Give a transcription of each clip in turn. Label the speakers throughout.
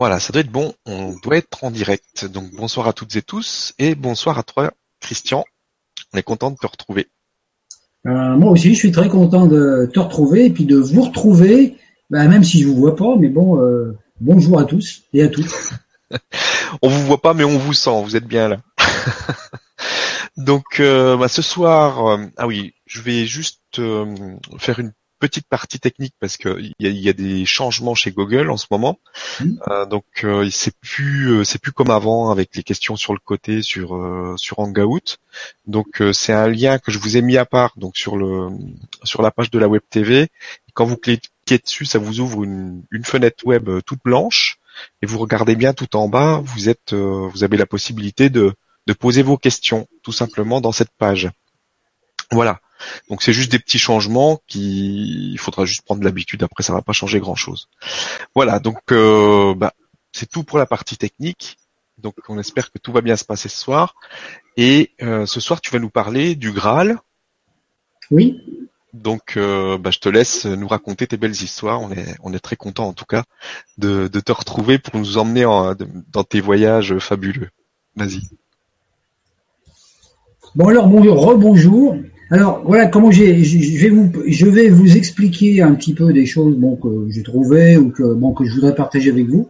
Speaker 1: Voilà, ça doit être bon. On doit être en direct. Donc bonsoir à toutes et tous et bonsoir à toi, Christian. On est content de te retrouver.
Speaker 2: Euh, moi aussi, je suis très content de te retrouver et puis de vous retrouver, bah, même si je vous vois pas. Mais bon, euh, bonjour à tous et à toutes.
Speaker 1: on vous voit pas, mais on vous sent. Vous êtes bien là. Donc, euh, bah, ce soir, ah oui, je vais juste faire une petite partie technique parce que il y a, des changements chez Google en ce moment. Mmh. Euh, donc euh, c'est plus euh, c'est plus comme avant avec les questions sur le côté sur euh, sur Hangout. Donc c'est un lien que je vous ai mis à part donc sur le sur la page de la Web TV. quand vous cliquez dessus, ça vous ouvre une, une fenêtre web toute blanche et vous regardez bien tout en bas. Vous êtes vous avez la possibilité de de poser vos questions tout simplement dans cette page. Voilà. Donc c'est juste des petits changements qui il faudra juste prendre l'habitude. Après ça va pas changer grand chose. Voilà. Donc euh, bah, c'est tout pour la partie technique. Donc on espère que tout va bien se passer ce soir. Et euh, ce soir tu vas nous parler du Graal.
Speaker 2: Oui.
Speaker 1: Donc euh, bah, je te laisse nous raconter tes belles histoires. On est on est très content en tout cas de, de te retrouver pour nous emmener dans tes voyages fabuleux. Vas-y.
Speaker 2: Bon alors bonjour, rebonjour. Alors voilà comment j'ai, je vais vous, je vais vous expliquer un petit peu des choses bon que j'ai trouvées ou que bon que je voudrais partager avec vous.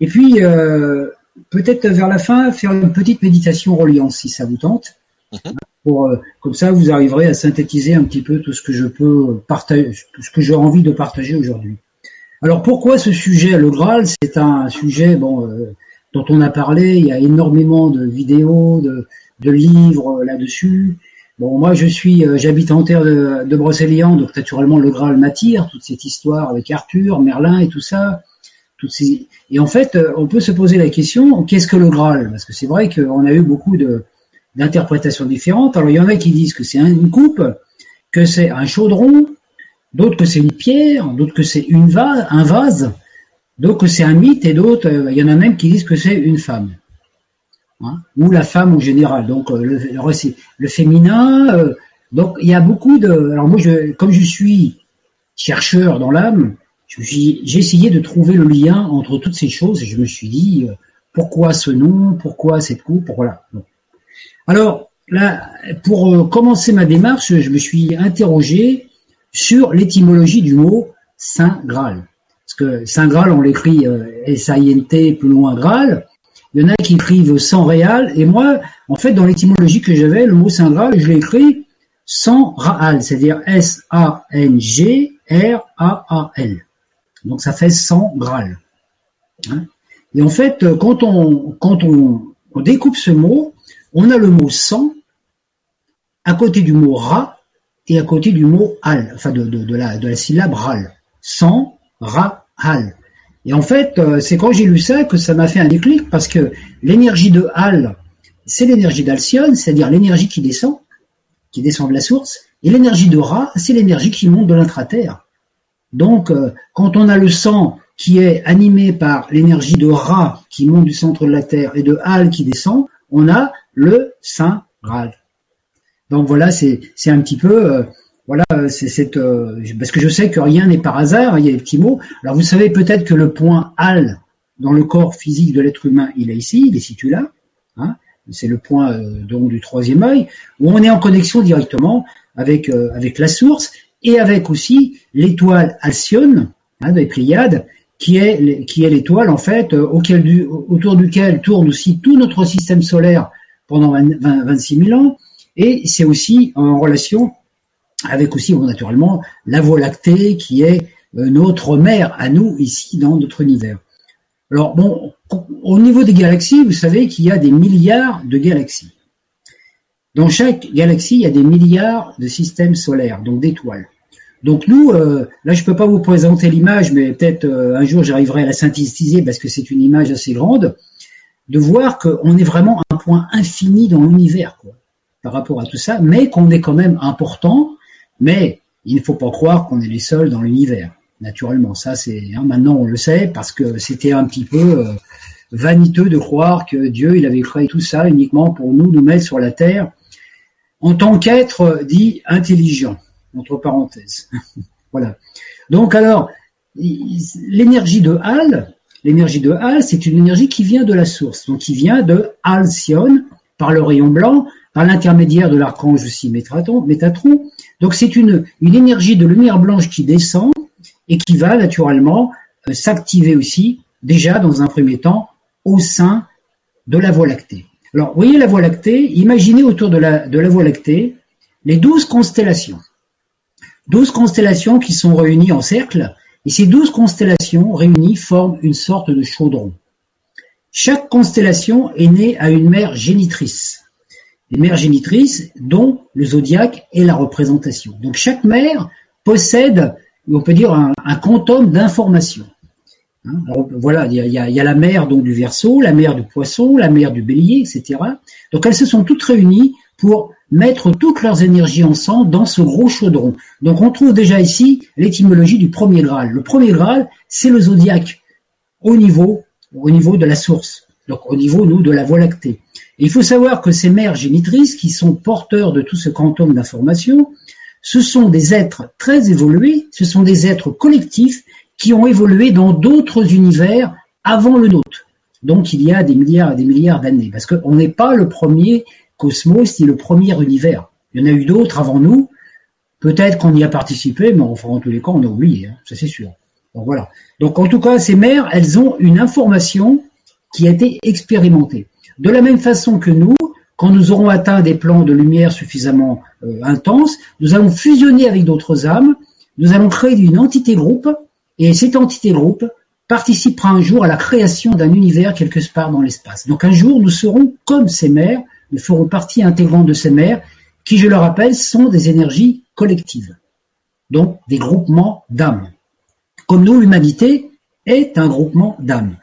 Speaker 2: Et puis euh, peut-être vers la fin faire une petite méditation reliance si ça vous tente. Mhm. Pour, euh, comme ça, vous arriverez à synthétiser un petit peu tout ce que je peux partager, tout ce que j'ai envie de partager aujourd'hui. Alors pourquoi ce sujet, le Graal, c'est un sujet bon euh, dont on a parlé. Il y a énormément de vidéos, de, de livres là-dessus. Bon, moi, je suis, euh, j'habite en terre de, de donc naturellement le Graal m'attire, toute cette histoire avec Arthur, Merlin et tout ça. Et en fait, euh, on peut se poser la question, qu'est-ce que le Graal? Parce que c'est vrai qu'on a eu beaucoup de, d'interprétations différentes. Alors, il y en a qui disent que c'est une coupe, que c'est un chaudron, d'autres que c'est une pierre, d'autres que c'est une vase, un vase, d'autres que c'est un mythe, et d'autres, euh, il y en a même qui disent que c'est une femme. Hein, ou la femme en général. Donc euh, le, le, le féminin. Euh, donc il y a beaucoup de. Alors moi, je, comme je suis chercheur dans l'âme, j'ai essayé de trouver le lien entre toutes ces choses et je me suis dit euh, pourquoi ce nom, pourquoi cette coupe, voilà. Alors là, pour commencer ma démarche, je me suis interrogé sur l'étymologie du mot Saint Graal. Parce que Saint Graal, on l'écrit S-A-I-N-T plus loin Graal. Il y en a qui écrivent sans réal, et moi, en fait, dans l'étymologie que j'avais, le mot Saint Graal, je l'ai écrit sans Raal, c'est-à-dire S-A-N-G-R-A-A-L. Donc ça fait sans Graal. Hein. et en fait, quand on, on, découpe ce mot, on a le mot sang à côté du mot ra et à côté du mot al, enfin de, de, la, de la syllabe ral. Sans, ra, al. Et en fait, euh, c'est quand j'ai lu ça que ça m'a fait un déclic parce que l'énergie de Hall, c'est l'énergie d'Alcyone, c'est-à-dire l'énergie qui descend, qui descend de la source, et l'énergie de Ra, c'est l'énergie qui monte de l'intraterre. Donc, euh, quand on a le sang qui est animé par l'énergie de Ra qui monte du centre de la Terre et de Hal qui descend, on a le Saint Graal. Donc voilà, c'est un petit peu euh, voilà, c'est cette euh, parce que je sais que rien n'est par hasard. Il y a des petits mots. Alors vous savez peut-être que le point al dans le corps physique de l'être humain, il est ici, il est situé là. Hein, c'est le point euh, du troisième œil où on est en connexion directement avec euh, avec la source et avec aussi l'étoile Alcyone hein, des Pléiades, qui est qui est l'étoile en fait auquel du, autour duquel tourne aussi tout notre système solaire pendant 20, 26 000 ans. Et c'est aussi en relation avec aussi naturellement la Voie lactée qui est euh, notre mère à nous ici dans notre univers. Alors bon, au niveau des galaxies, vous savez qu'il y a des milliards de galaxies. Dans chaque galaxie, il y a des milliards de systèmes solaires, donc d'étoiles. Donc nous, euh, là je peux pas vous présenter l'image, mais peut-être euh, un jour j'arriverai à la synthétiser parce que c'est une image assez grande, de voir qu'on est vraiment un point infini dans l'univers, quoi, par rapport à tout ça, mais qu'on est quand même important mais il ne faut pas croire qu'on est les seuls dans l'univers. Naturellement, ça c'est hein, maintenant on le sait parce que c'était un petit peu euh, vaniteux de croire que Dieu avait créé tout ça uniquement pour nous nous mettre sur la terre en tant qu'être dit intelligent entre parenthèses. voilà. Donc alors l'énergie de Hal, l'énergie de c'est une énergie qui vient de la source, donc qui vient de Halcyon par le rayon blanc, par l'intermédiaire de l'archange aussi Métatron. Donc c'est une, énergie de lumière blanche qui descend et qui va naturellement euh, s'activer aussi, déjà dans un premier temps, au sein de la Voie lactée. Alors, voyez la Voie lactée, imaginez autour de la, de la Voie lactée les douze constellations. Douze constellations qui sont réunies en cercle, et ces douze constellations réunies forment une sorte de chaudron. Chaque constellation est née à une mère génitrice. Les mères génitrices dont le zodiaque est la représentation. Donc chaque mère possède, on peut dire, un, quantum d'informations. Hein, voilà, il y, a, la mère donc du Verseau, la mère du Poisson, la mère du Bélier, etc. Donc elles se sont toutes réunies pour mettre toutes leurs énergies ensemble dans ce gros chaudron. Donc on trouve déjà ici l'étymologie du premier Graal. Le premier Graal, c'est le zodiaque au niveau, au niveau de la source, donc au niveau nous de la Voie lactée. Et il faut savoir que ces mères génitrices, qui sont porteurs de tout ce quantum d'informations, ce sont des êtres très évolués, ce sont des êtres collectifs qui ont évolué dans d'autres univers avant le nôtre. Donc il y a des milliards et des milliards d'années, parce qu'on n'est pas le premier cosmos ni le premier univers. Il y en a eu d'autres avant nous. Peut-être qu'on y a participé, mais enfin, en tous les cas, on a oublié, hein, ça c'est sûr. Donc voilà. Donc en tout cas, ces mères, elles ont une information qui a été expérimentée. De la même façon que nous, quand nous aurons atteint des plans de lumière suffisamment euh, intenses, nous allons fusionner avec d'autres âmes, nous allons créer une entité groupe, et cette entité groupe participera un jour à la création d'un univers quelque part dans l'espace. Donc un jour, nous serons comme ces mères, nous ferons partie intégrante de ces mères, qui, je le rappelle, sont des énergies collectives, donc des groupements d'âmes. Comme nous, l'humanité est un groupement d'âmes.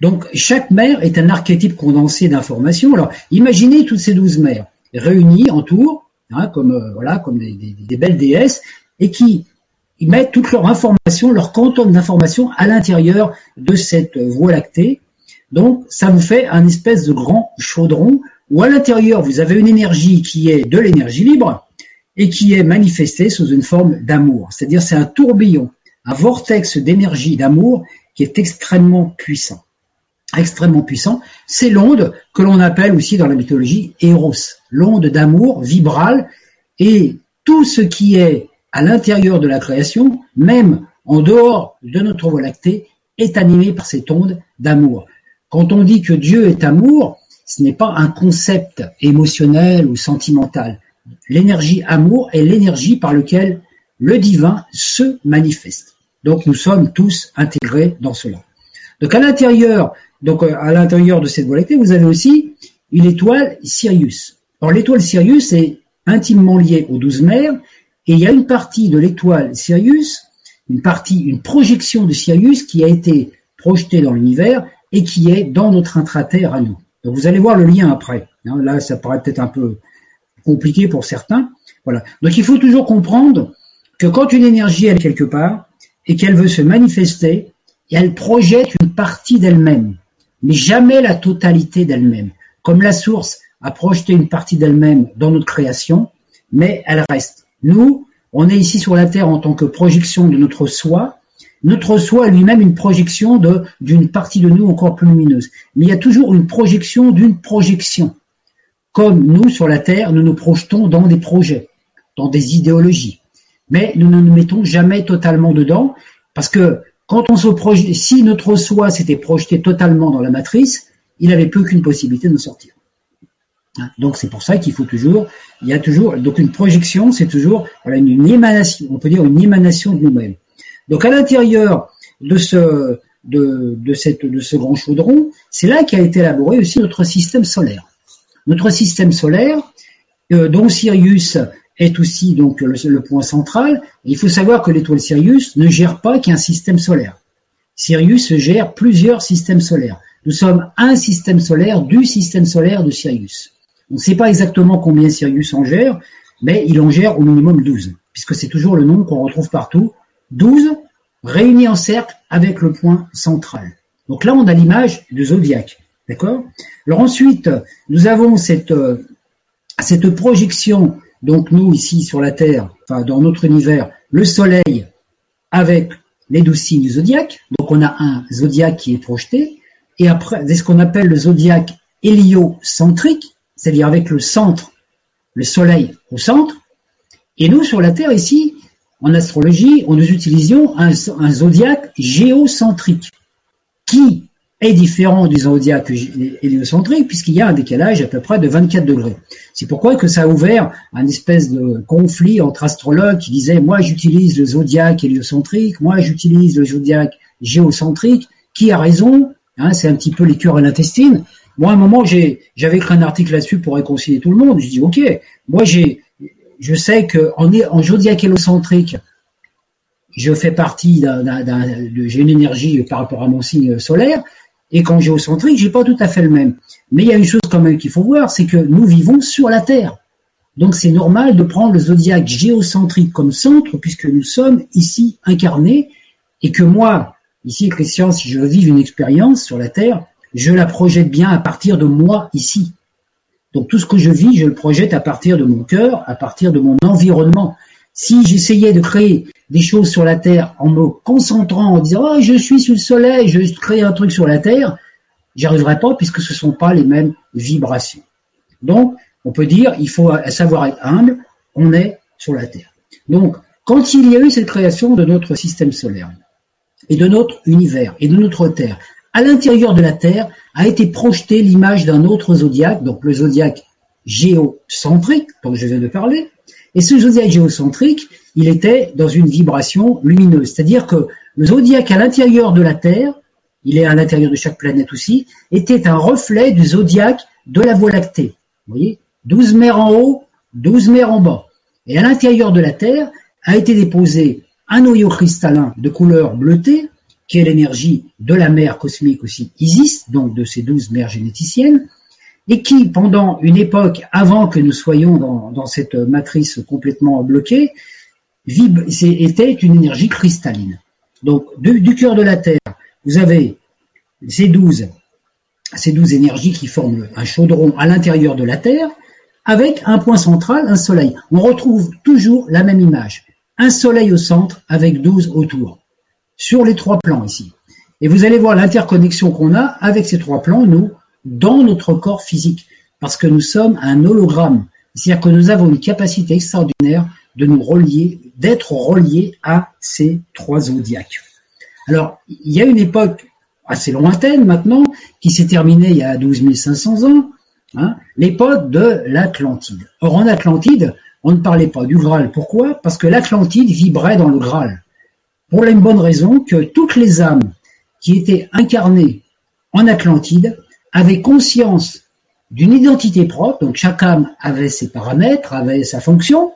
Speaker 2: Donc chaque mère est un archétype condensé d'informations. Alors imaginez toutes ces douze mères réunies en tour, hein, comme euh, voilà, comme des, belles déesses, et qui mettent toutes leurs informations, leur quantum d'informations à l'intérieur de cette voie lactée. Donc ça vous fait un espèce de grand chaudron où à l'intérieur vous avez une énergie qui est de l'énergie libre et qui est manifestée sous une forme d'amour. C'est-à-dire c'est un tourbillon, un vortex d'énergie d'amour qui est extrêmement puissant extrêmement puissant, c'est l'onde que l'on appelle aussi dans la mythologie Eros, l'onde d'amour vibrale, et tout ce qui est à l'intérieur de la création, même en dehors de notre voie lactée, est animé par cette onde d'amour. Quand on dit que Dieu est amour, ce n'est pas un concept émotionnel ou sentimental. L'énergie amour est l'énergie par laquelle le divin se manifeste. Donc nous sommes tous intégrés dans cela. Donc à l'intérieur donc euh, à l'intérieur de cette voie lactée, vous avez aussi une étoile Sirius. Alors l'étoile Sirius est intimement liée aux douze mers, et il y a une partie de l'étoile Sirius, une partie, une projection de Sirius qui a été projetée dans l'univers et qui est dans notre intraterre à nous. Donc vous allez voir le lien après. Hein, là, ça paraît peut-être un peu compliqué pour certains. Voilà. Donc il faut toujours comprendre que quand une énergie est quelque part et qu'elle veut se manifester, elle projette une partie d'elle-même mais jamais la totalité d'elle-même. Comme la source a projeté une partie d'elle-même dans notre création, mais elle reste. Nous, on est ici sur la Terre en tant que projection de notre soi. Notre soi est lui-même une projection d'une partie de nous encore plus lumineuse. Mais il y a toujours une projection d'une projection. Comme nous, sur la Terre, nous nous projetons dans des projets, dans des idéologies. Mais nous ne nous mettons jamais totalement dedans, parce que quand on se si notre soi s'était projeté totalement dans la matrice, il n'avait plus qu'une possibilité de sortir. Hein, donc c'est pour ça qu'il faut toujours, il y a toujours, donc une projection, c'est toujours voilà, une, émanation, on peut dire une émanation de nous-mêmes. Donc à l'intérieur de ce, de, de, cette, de ce grand chaudron, c'est là qu'a été élaboré aussi notre système solaire. Notre système solaire, euh, dont Sirius est aussi donc le, point central. Il faut savoir que l'étoile Sirius ne gère pas qu'un système solaire. Sirius gère plusieurs systèmes solaires. Nous sommes un système solaire du système solaire de Sirius. On ne sait pas exactement combien Sirius en gère, mais il en gère au minimum 12, puisque c'est toujours le nom qu'on retrouve partout. 12 réunis en cercle avec le point central. Donc là, on a l'image du zodiaque. D'accord? Alors ensuite, nous avons cette, euh, cette projection donc nous, ici sur la Terre, enfin dans notre univers, le Soleil avec les douze signes du zodiaque. Donc on a un zodiaque qui est projeté, et après, c'est ce qu'on appelle le zodiaque héliocentrique, c'est-à-dire avec le centre, le soleil au centre. Et nous, sur la Terre, ici, en astrologie, nous utilisions un, un zodiaque géocentrique, qui est différent du zodiaque héliocentrique puisqu'il y a un décalage à peu près de 24 degrés. C'est pourquoi que ça a ouvert un espèce de conflit entre astrologues qui disaient moi j'utilise le zodiaque héliocentrique, moi j'utilise le zodiaque géocentrique, qui a raison hein, C'est un petit peu les cœurs et l'intestine. Moi à un moment j'avais écrit un article là-dessus pour réconcilier tout le monde. Je dis ok, moi j'ai je sais que en, zodiaque héliocentrique je fais partie d'un, j'ai une énergie par rapport à mon signe solaire, et qu'en géocentrique, j'ai pas tout à fait le même. Mais il y a une chose quand même qu'il faut voir, c'est que nous vivons sur la Terre. Donc c'est normal de prendre le zodiaque géocentrique comme centre, puisque nous sommes ici incarnés, et que moi, ici, Christian, si je veux vivre une expérience sur la Terre, je la projette bien à partir de moi ici. Donc tout ce que je vis, je le projette à partir de mon cœur, à partir de mon environnement. Si j'essayais de créer des choses sur la Terre en me concentrant, en disant oh, je suis sur le Soleil, je crée un truc sur la Terre, j'y arriverai pas puisque ce ne sont pas les mêmes vibrations. Donc, on peut dire, il faut savoir être humble, on est sur la Terre. Donc, quand il y a eu cette création de notre système solaire et de notre univers et de notre Terre, à l'intérieur de la Terre a été projetée l'image d'un autre zodiaque, donc le zodiaque géocentrique dont je viens de parler, et ce zodiaque géocentrique, il était dans une vibration lumineuse. C'est-à-dire que le zodiaque à l'intérieur de la Terre, il est à l'intérieur de chaque planète aussi, était un reflet du zodiaque de la Voie lactée. Vous voyez 12 mers en haut, 12 mers en bas. Et à l'intérieur de la Terre a été déposé un noyau cristallin de couleur bleutée, qui est l'énergie de la mer cosmique aussi Isis, donc de ces douze mers généticiennes, et qui, pendant une époque avant que nous soyons dans, cette matrice complètement bloquée, était une énergie cristalline. Donc, du cœur de la Terre, vous avez ces douze, ces douze énergies qui forment un chaudron à l'intérieur de la Terre, avec un point central, un soleil. On retrouve toujours la même image. Un soleil au centre avec douze autour. Sur les trois plans ici. Et vous allez voir l'interconnexion qu'on a avec ces trois plans, nous, dans notre corps physique, parce que nous sommes un hologramme. C'est-à-dire que nous avons une capacité extraordinaire de nous relier, d'être reliés à ces trois zodiaques. Alors, il y a une époque assez lointaine maintenant, qui s'est terminée il y a 12 500 ans, hein, l'époque de l'Atlantide. Or, en Atlantide, on ne parlait pas du Graal. Pourquoi? Parce que l'Atlantide vibrait dans le Graal. Pour la bonne raison que toutes les âmes qui étaient incarnées en Atlantide avait conscience d'une identité propre, donc chaque âme avait ses paramètres, avait sa fonction,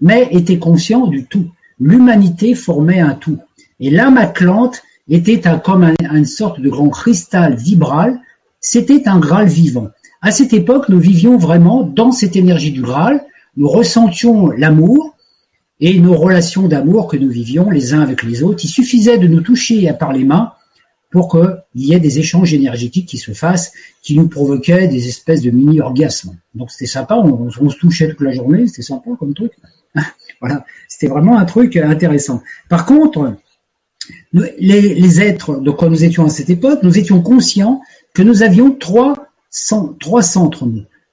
Speaker 2: mais était conscient du tout. L'humanité formait un tout. Et l'âme atlante était comme une sorte de grand cristal vibral, c'était un Graal vivant. À cette époque, nous vivions vraiment dans cette énergie du Graal, nous ressentions l'amour et nos relations d'amour que nous vivions les uns avec les autres. Il suffisait de nous toucher par les mains pour qu'il y ait des échanges énergétiques qui se fassent, qui nous provoquaient des espèces de mini-orgasmes. Donc c'était sympa, on, se touchait toute la journée, c'était sympa comme truc. voilà, c'était vraiment un truc intéressant. Par contre, les, êtres de quoi nous étions à cette époque, nous étions conscients que nous avions trois, trois centres,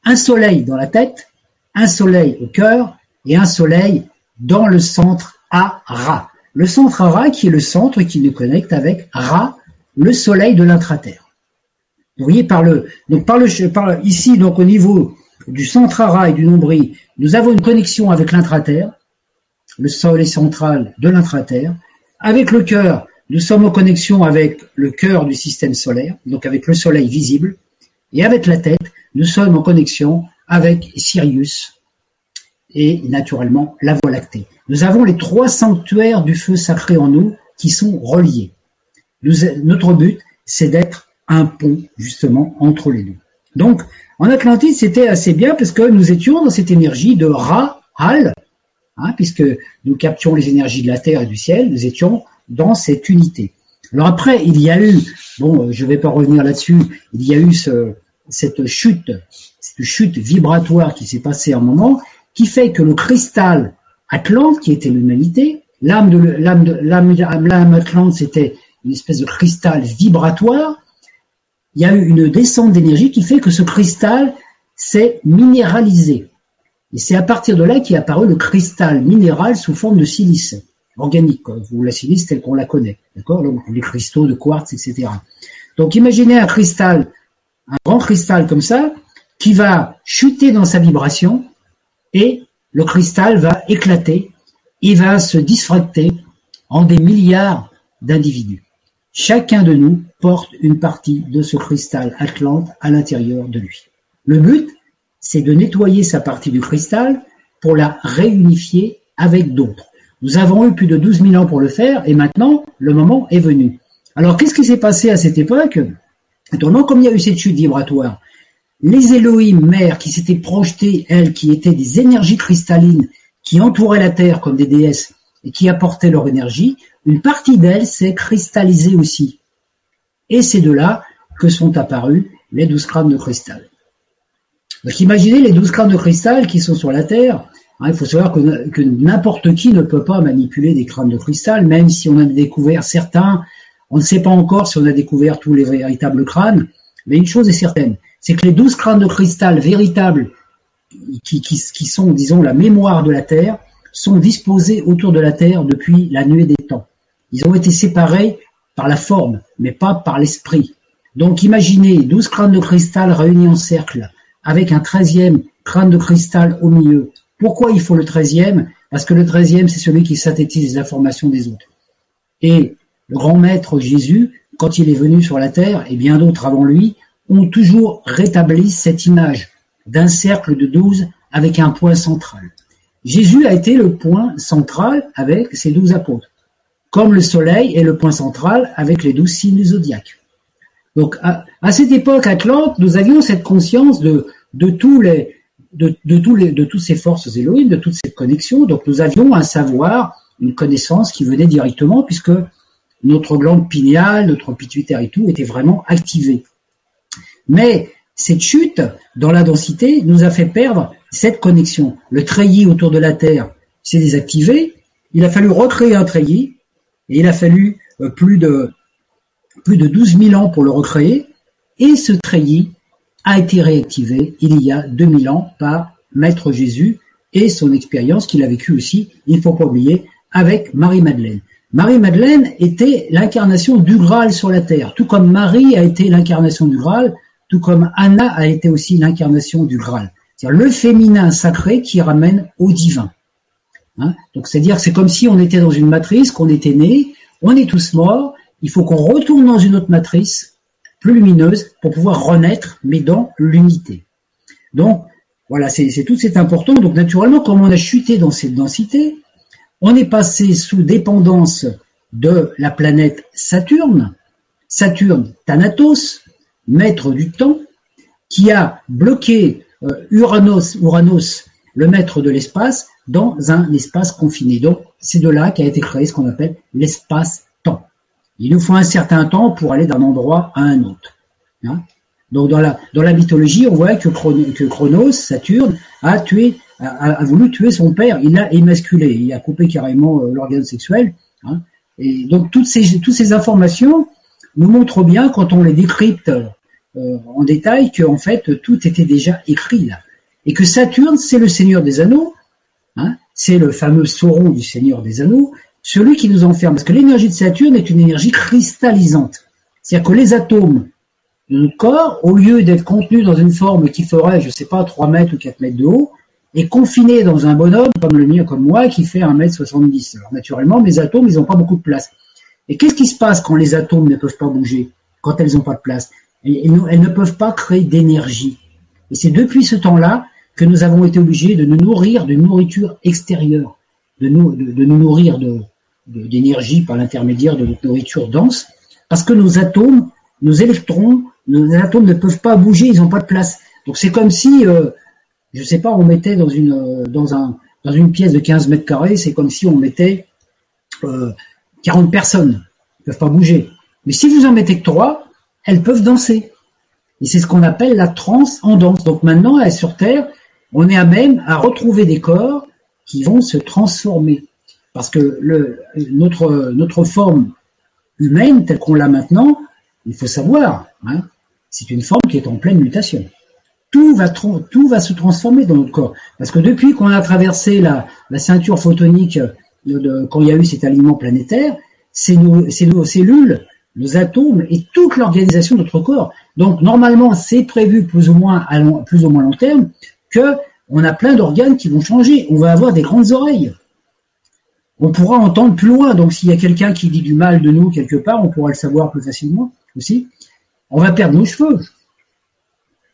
Speaker 2: un soleil dans la tête, un soleil au cœur et un soleil dans le centre à Ra. Le centre à Ra qui est le centre qui nous connecte avec Ra, le soleil de l'intraterre. Vous voyez, par le, donc par le, ici, donc au niveau du centre ara et du nombril, nous avons une connexion avec l'intraterre, le soleil central de l'intraterre. Avec le cœur, nous sommes en connexion avec le cœur du système solaire, donc avec le soleil visible. Et avec la tête, nous sommes en connexion avec Sirius et naturellement la Voie lactée. Nous avons les trois sanctuaires du feu sacré en nous qui sont reliés notre but, c'est d'être un pont justement entre les deux. Donc, en Atlantide, c'était assez bien parce que nous étions dans cette énergie de Ra, Hal, hein, puisque nous captions les énergies de la terre et du ciel, nous étions dans cette unité. Alors après, il y a eu, bon, je ne vais pas revenir là-dessus, il y a eu cette chute, cette chute vibratoire qui s'est passée un moment, qui fait que le cristal Atlante, qui était l'humanité, l'âme de l'âme l'âme Atlante, c'était une espèce de cristal vibratoire. Il y a eu une descente d'énergie qui fait que ce cristal s'est minéralisé. Et c'est à partir de là qu'est apparu le cristal minéral sous forme de silice organique, ou la silice telle qu'on la connaît, d'accord? Les cristaux de quartz, etc. Donc imaginez un cristal, un grand cristal comme ça, qui va chuter dans sa vibration et le cristal va éclater, il va se disfracter en des milliards d'individus. Chacun de nous porte une partie de ce cristal Atlante à l'intérieur de lui. Le but, c'est de nettoyer sa partie du cristal pour la réunifier avec d'autres. Nous avons eu plus de 12 000 ans pour le faire et maintenant, le moment est venu. Alors, qu'est-ce qui s'est passé à cette époque? Étonnant, comme il y a eu cette chute vibratoire, les Elohim mères qui s'étaient projetées, elles, qui étaient des énergies cristallines, qui entouraient la Terre comme des déesses qui apportaient leur énergie, une partie d'elles s'est cristallisée aussi. Et c'est de là que sont apparus les douze crânes de cristal. Donc imaginez les douze crânes de cristal qui sont sur la Terre. Hein, il faut savoir que, n'importe qui ne peut pas manipuler des crânes de cristal, même si on a découvert certains. On ne sait pas encore si on a découvert tous les véritables crânes, mais une chose est certaine, c'est que les douze crânes de cristal véritables, qui, sont, disons, la mémoire de la Terre, sont disposés autour de la Terre depuis la nuée des temps. Ils ont été séparés par la forme, mais pas par l'esprit. Donc imaginez douze crânes de cristal réunis en cercle, avec un treizième crâne de cristal au milieu. Pourquoi il faut le treizième? Parce que le treizième, c'est celui qui synthétise les informations des autres. Et le grand maître Jésus, quand il est venu sur la terre, et bien d'autres avant lui, ont toujours rétabli cette image d'un cercle de douze avec un point central. Jésus a été le point central avec ses douze apôtres, comme le soleil est le point central avec les douze signes du. Donc à, cette époque Atlante, nous avions cette conscience de, toutes ces forces éloignées, de toutes ces connexions. Donc nous avions un savoir, une connaissance qui venait directement puisque notre glande pinéale, notre pituitaire et tout était vraiment activé. Mais cette chute dans la densité nous a fait perdre cette connexion. Le treillis autour de la Terre s'est désactivé. Il a fallu recréer un treillis et il a fallu euh, plus de plus de 12 000 ans pour le recréer. Et ce treillis a été réactivé il y a 2000 ans par Maître Jésus et son expérience qu'il a vécue aussi, il ne faut pas oublier, avec Marie-Madeleine. Marie-Madeleine était l'incarnation du Graal sur la terre, tout comme Marie a été l'incarnation du Graal, tout comme Anna a été aussi l'incarnation du Graal. C'est-à-dire le féminin sacré qui ramène au divin. Hein? Donc c'est-à-dire c'est comme si on était dans une matrice, qu'on était né, on est tous morts, il faut qu'on retourne dans une autre matrice, plus lumineuse, pour pouvoir renaître, mais dans l'unité. Donc voilà, c'est tout c'est important. Donc naturellement, comme on a chuté dans cette densité, on est passé sous dépendance de la planète Saturne, Saturne Thanatos, maître du temps, qui a bloqué euh, Uranos, Uranos, le maître de l'espace, dans un espace confiné. Donc, c'est de là qu'a été créé ce qu'on appelle l'espace-temps. Il nous faut un certain temps pour aller d'un endroit à un autre. Hein. Donc, dans la, mythologie, on voit que, Chronos, Saturne, a tué a, voulu tuer son père, il l'a émasculé, il a coupé carrément euh, l'organe sexuel. Hein. Et donc toutes ces, toutes ces informations nous montrent bien, quand on les décrypte en détail, qu'en fait tout était déjà écrit là. Et que Saturne, c'est le Seigneur des Anneaux, hein, c'est le fameux Sauron du Seigneur des Anneaux, celui qui nous enferme. Parce que l'énergie de Saturne est une énergie cristallisante. C'est-à-dire que les atomes de notre corps, au lieu d'être contenus dans une forme qui ferait, je sais pas, 3 mètres ou 4 mètres de haut, est confiné dans un bonhomme comme le mien, comme moi, qui fait 1m70. Alors naturellement, mes atomes, ils n'ont pas beaucoup de place. Et qu'est-ce qui se passe quand les atomes ne peuvent pas bouger, quand elles n'ont pas de place? Elles, ne peuvent pas créer d'énergie. Et c'est depuis ce temps-là que nous avons été obligés de nous nourrir de nourriture extérieure, de nous, nourrir d'énergie par l'intermédiaire de notre nourriture dense, parce que nos atomes, nos électrons, nos atomes ne peuvent pas bouger, ils n'ont pas de place. Donc c'est comme si euh, je sais pas, on mettait dans une euh, dans un dans une pièce de 15 mètres carrés, c'est comme si on mettait euh, 40 personnes. Ils peuvent pas bouger. Mais si vous en mettez que trois, elles peuvent danser. Et c'est ce qu'on appelle la transe en danse. Donc maintenant, sur Terre, on est à même à retrouver des corps qui vont se transformer. Parce que notre, notre forme humaine, telle qu'on l'a maintenant, il faut savoir, hein, c'est une forme qui est en pleine mutation. Tout va, tout va se transformer dans notre corps. Parce que depuis qu'on a traversé la, la ceinture photonique, quand il y a eu cet alignement planétaire, c'est nos, nos cellules, nos atomes et toute l'organisation de notre corps. Donc normalement, c'est prévu plus ou moins à long, ou moins long terme que on a plein d'organes qui vont changer. On va avoir des grandes oreilles. On pourra entendre plus loin. Donc s'il y a quelqu'un qui dit du mal de nous quelque part, on pourra le savoir plus facilement aussi. On va perdre nos cheveux.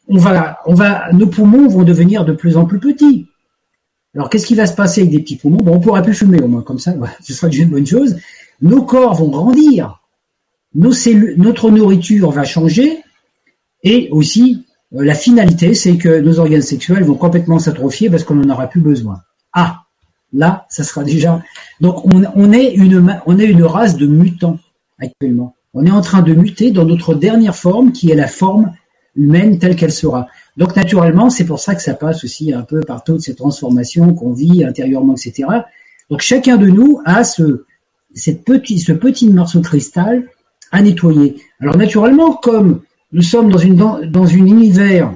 Speaker 2: On va, on va, nos poumons vont devenir de plus en plus petits. Alors qu'est-ce qui va se passer avec des petits poumons? Bon, On pourra plus fumer au moins comme ça. ce sera une bonne chose. Nos corps vont grandir. Notre nourriture va changer. Et aussi, euh, la finalité, c'est que nos organes sexuels vont complètement s'atrophier parce qu'on n'en aura plus besoin. Ah, là, ça sera déjà. Donc, on, est une, on est une race de mutants actuellement. On est en train de muter dans notre dernière forme, qui est la forme humaine telle qu'elle sera. Donc, naturellement, c'est pour ça que ça passe aussi un peu par toutes ces transformations qu'on vit intérieurement, etc. Donc, chacun de nous a ce, cette petit, ce petit morceau de cristal à nettoyer. Alors, naturellement, comme nous sommes dans une dans, un univers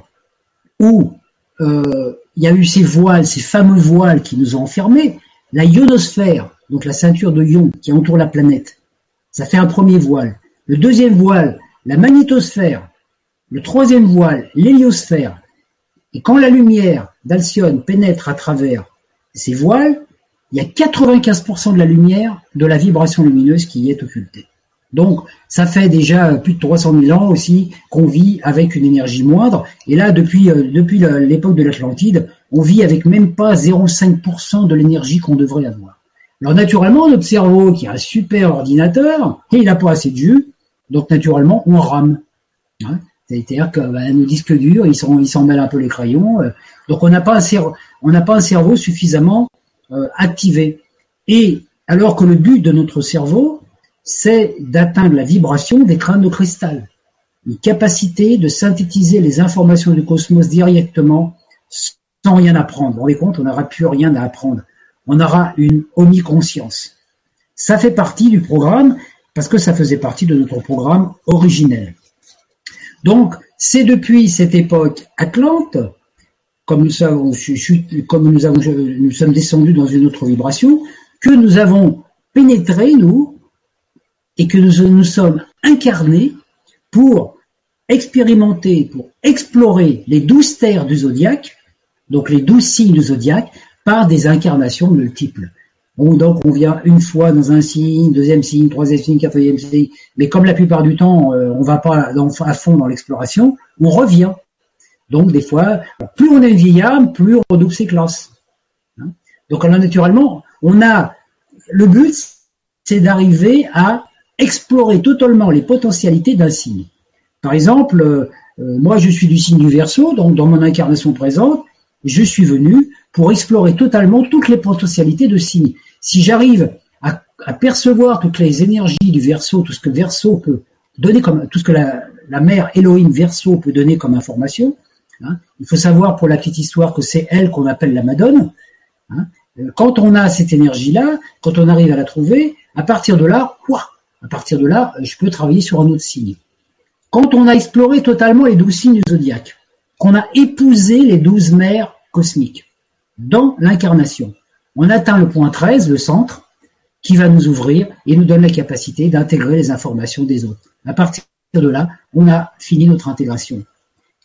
Speaker 2: où euh, il y a eu ces voiles, ces fameux voiles qui nous ont enfermés, la ionosphère, donc la ceinture de ions qui entoure la planète, ça fait un premier voile. Le deuxième voile, la magnétosphère. Le troisième voile, l'héliosphère. Et quand la lumière d'Alcyone pénètre à travers ces voiles, il y a 95% de la lumière de la vibration lumineuse qui y est occultée. Donc, ça fait déjà plus de 300 000 ans aussi qu'on vit avec une énergie moindre. Et là, depuis, euh, depuis l'époque de l'Atlantide, on vit avec même pas 0,5% de l'énergie qu'on devrait avoir. Alors, naturellement, notre cerveau, qui est un super ordinateur, il n'a pas assez de jus, donc naturellement, on rame. Hein? C'est-à-dire que ben, nos disques durs, ils s'en ils mêlent un peu les crayons. Euh. donc, on n'a pas, pas un cerveau suffisamment euh, activé. Et alors que le but de notre cerveau, c'est d'atteindre la vibration des crânes de cristal, une capacité de synthétiser les informations du cosmos directement sans rien apprendre. Vous vous compte, on n'aura plus rien à apprendre. On aura une omniconscience. Ça fait partie du programme parce que ça faisait partie de notre programme originel. Donc, c'est depuis cette époque Atlante, comme nous, savons, comme nous sommes descendus dans une autre vibration, que nous avons pénétré, nous, et que nous nous sommes incarnés pour expérimenter, pour explorer les douze terres du zodiaque, donc les douze signes du zodiaque, par des incarnations multiples. donc on vient une fois dans un signe, deuxième signe, troisième signe, quatrième signe, mais comme la plupart du temps euh, on va pas à fond dans l'exploration, on revient. Donc des fois, plus on est âme, plus on redouble ses classes. Hein. donc alors naturellement, on a le but, c'est d'arriver à explorer totalement les potentialités d'un signe. Par exemple, euh, moi je suis du signe du Verseau, donc dans mon incarnation présente, je suis venu pour explorer totalement toutes les potentialités de signes. Si j'arrive à, percevoir toutes les énergies du Verseau, tout ce que Verseau peut donner comme tout ce que la, mère Elohim Verseau peut donner comme information, hein, il faut savoir pour la petite histoire que c'est elle qu'on appelle la Madone. Hein, quand on a cette énergie-là, quand on arrive à la trouver, à partir de là, quoi à partir de là, je peux travailler sur un autre signe. Quand on a exploré totalement les douze signes du zodiaque, qu'on a épousé les douze mers cosmiques dans l'incarnation, on atteint le point 13, le centre, qui va nous ouvrir et nous donne la capacité d'intégrer les informations des autres. À partir de là, on a fini notre intégration.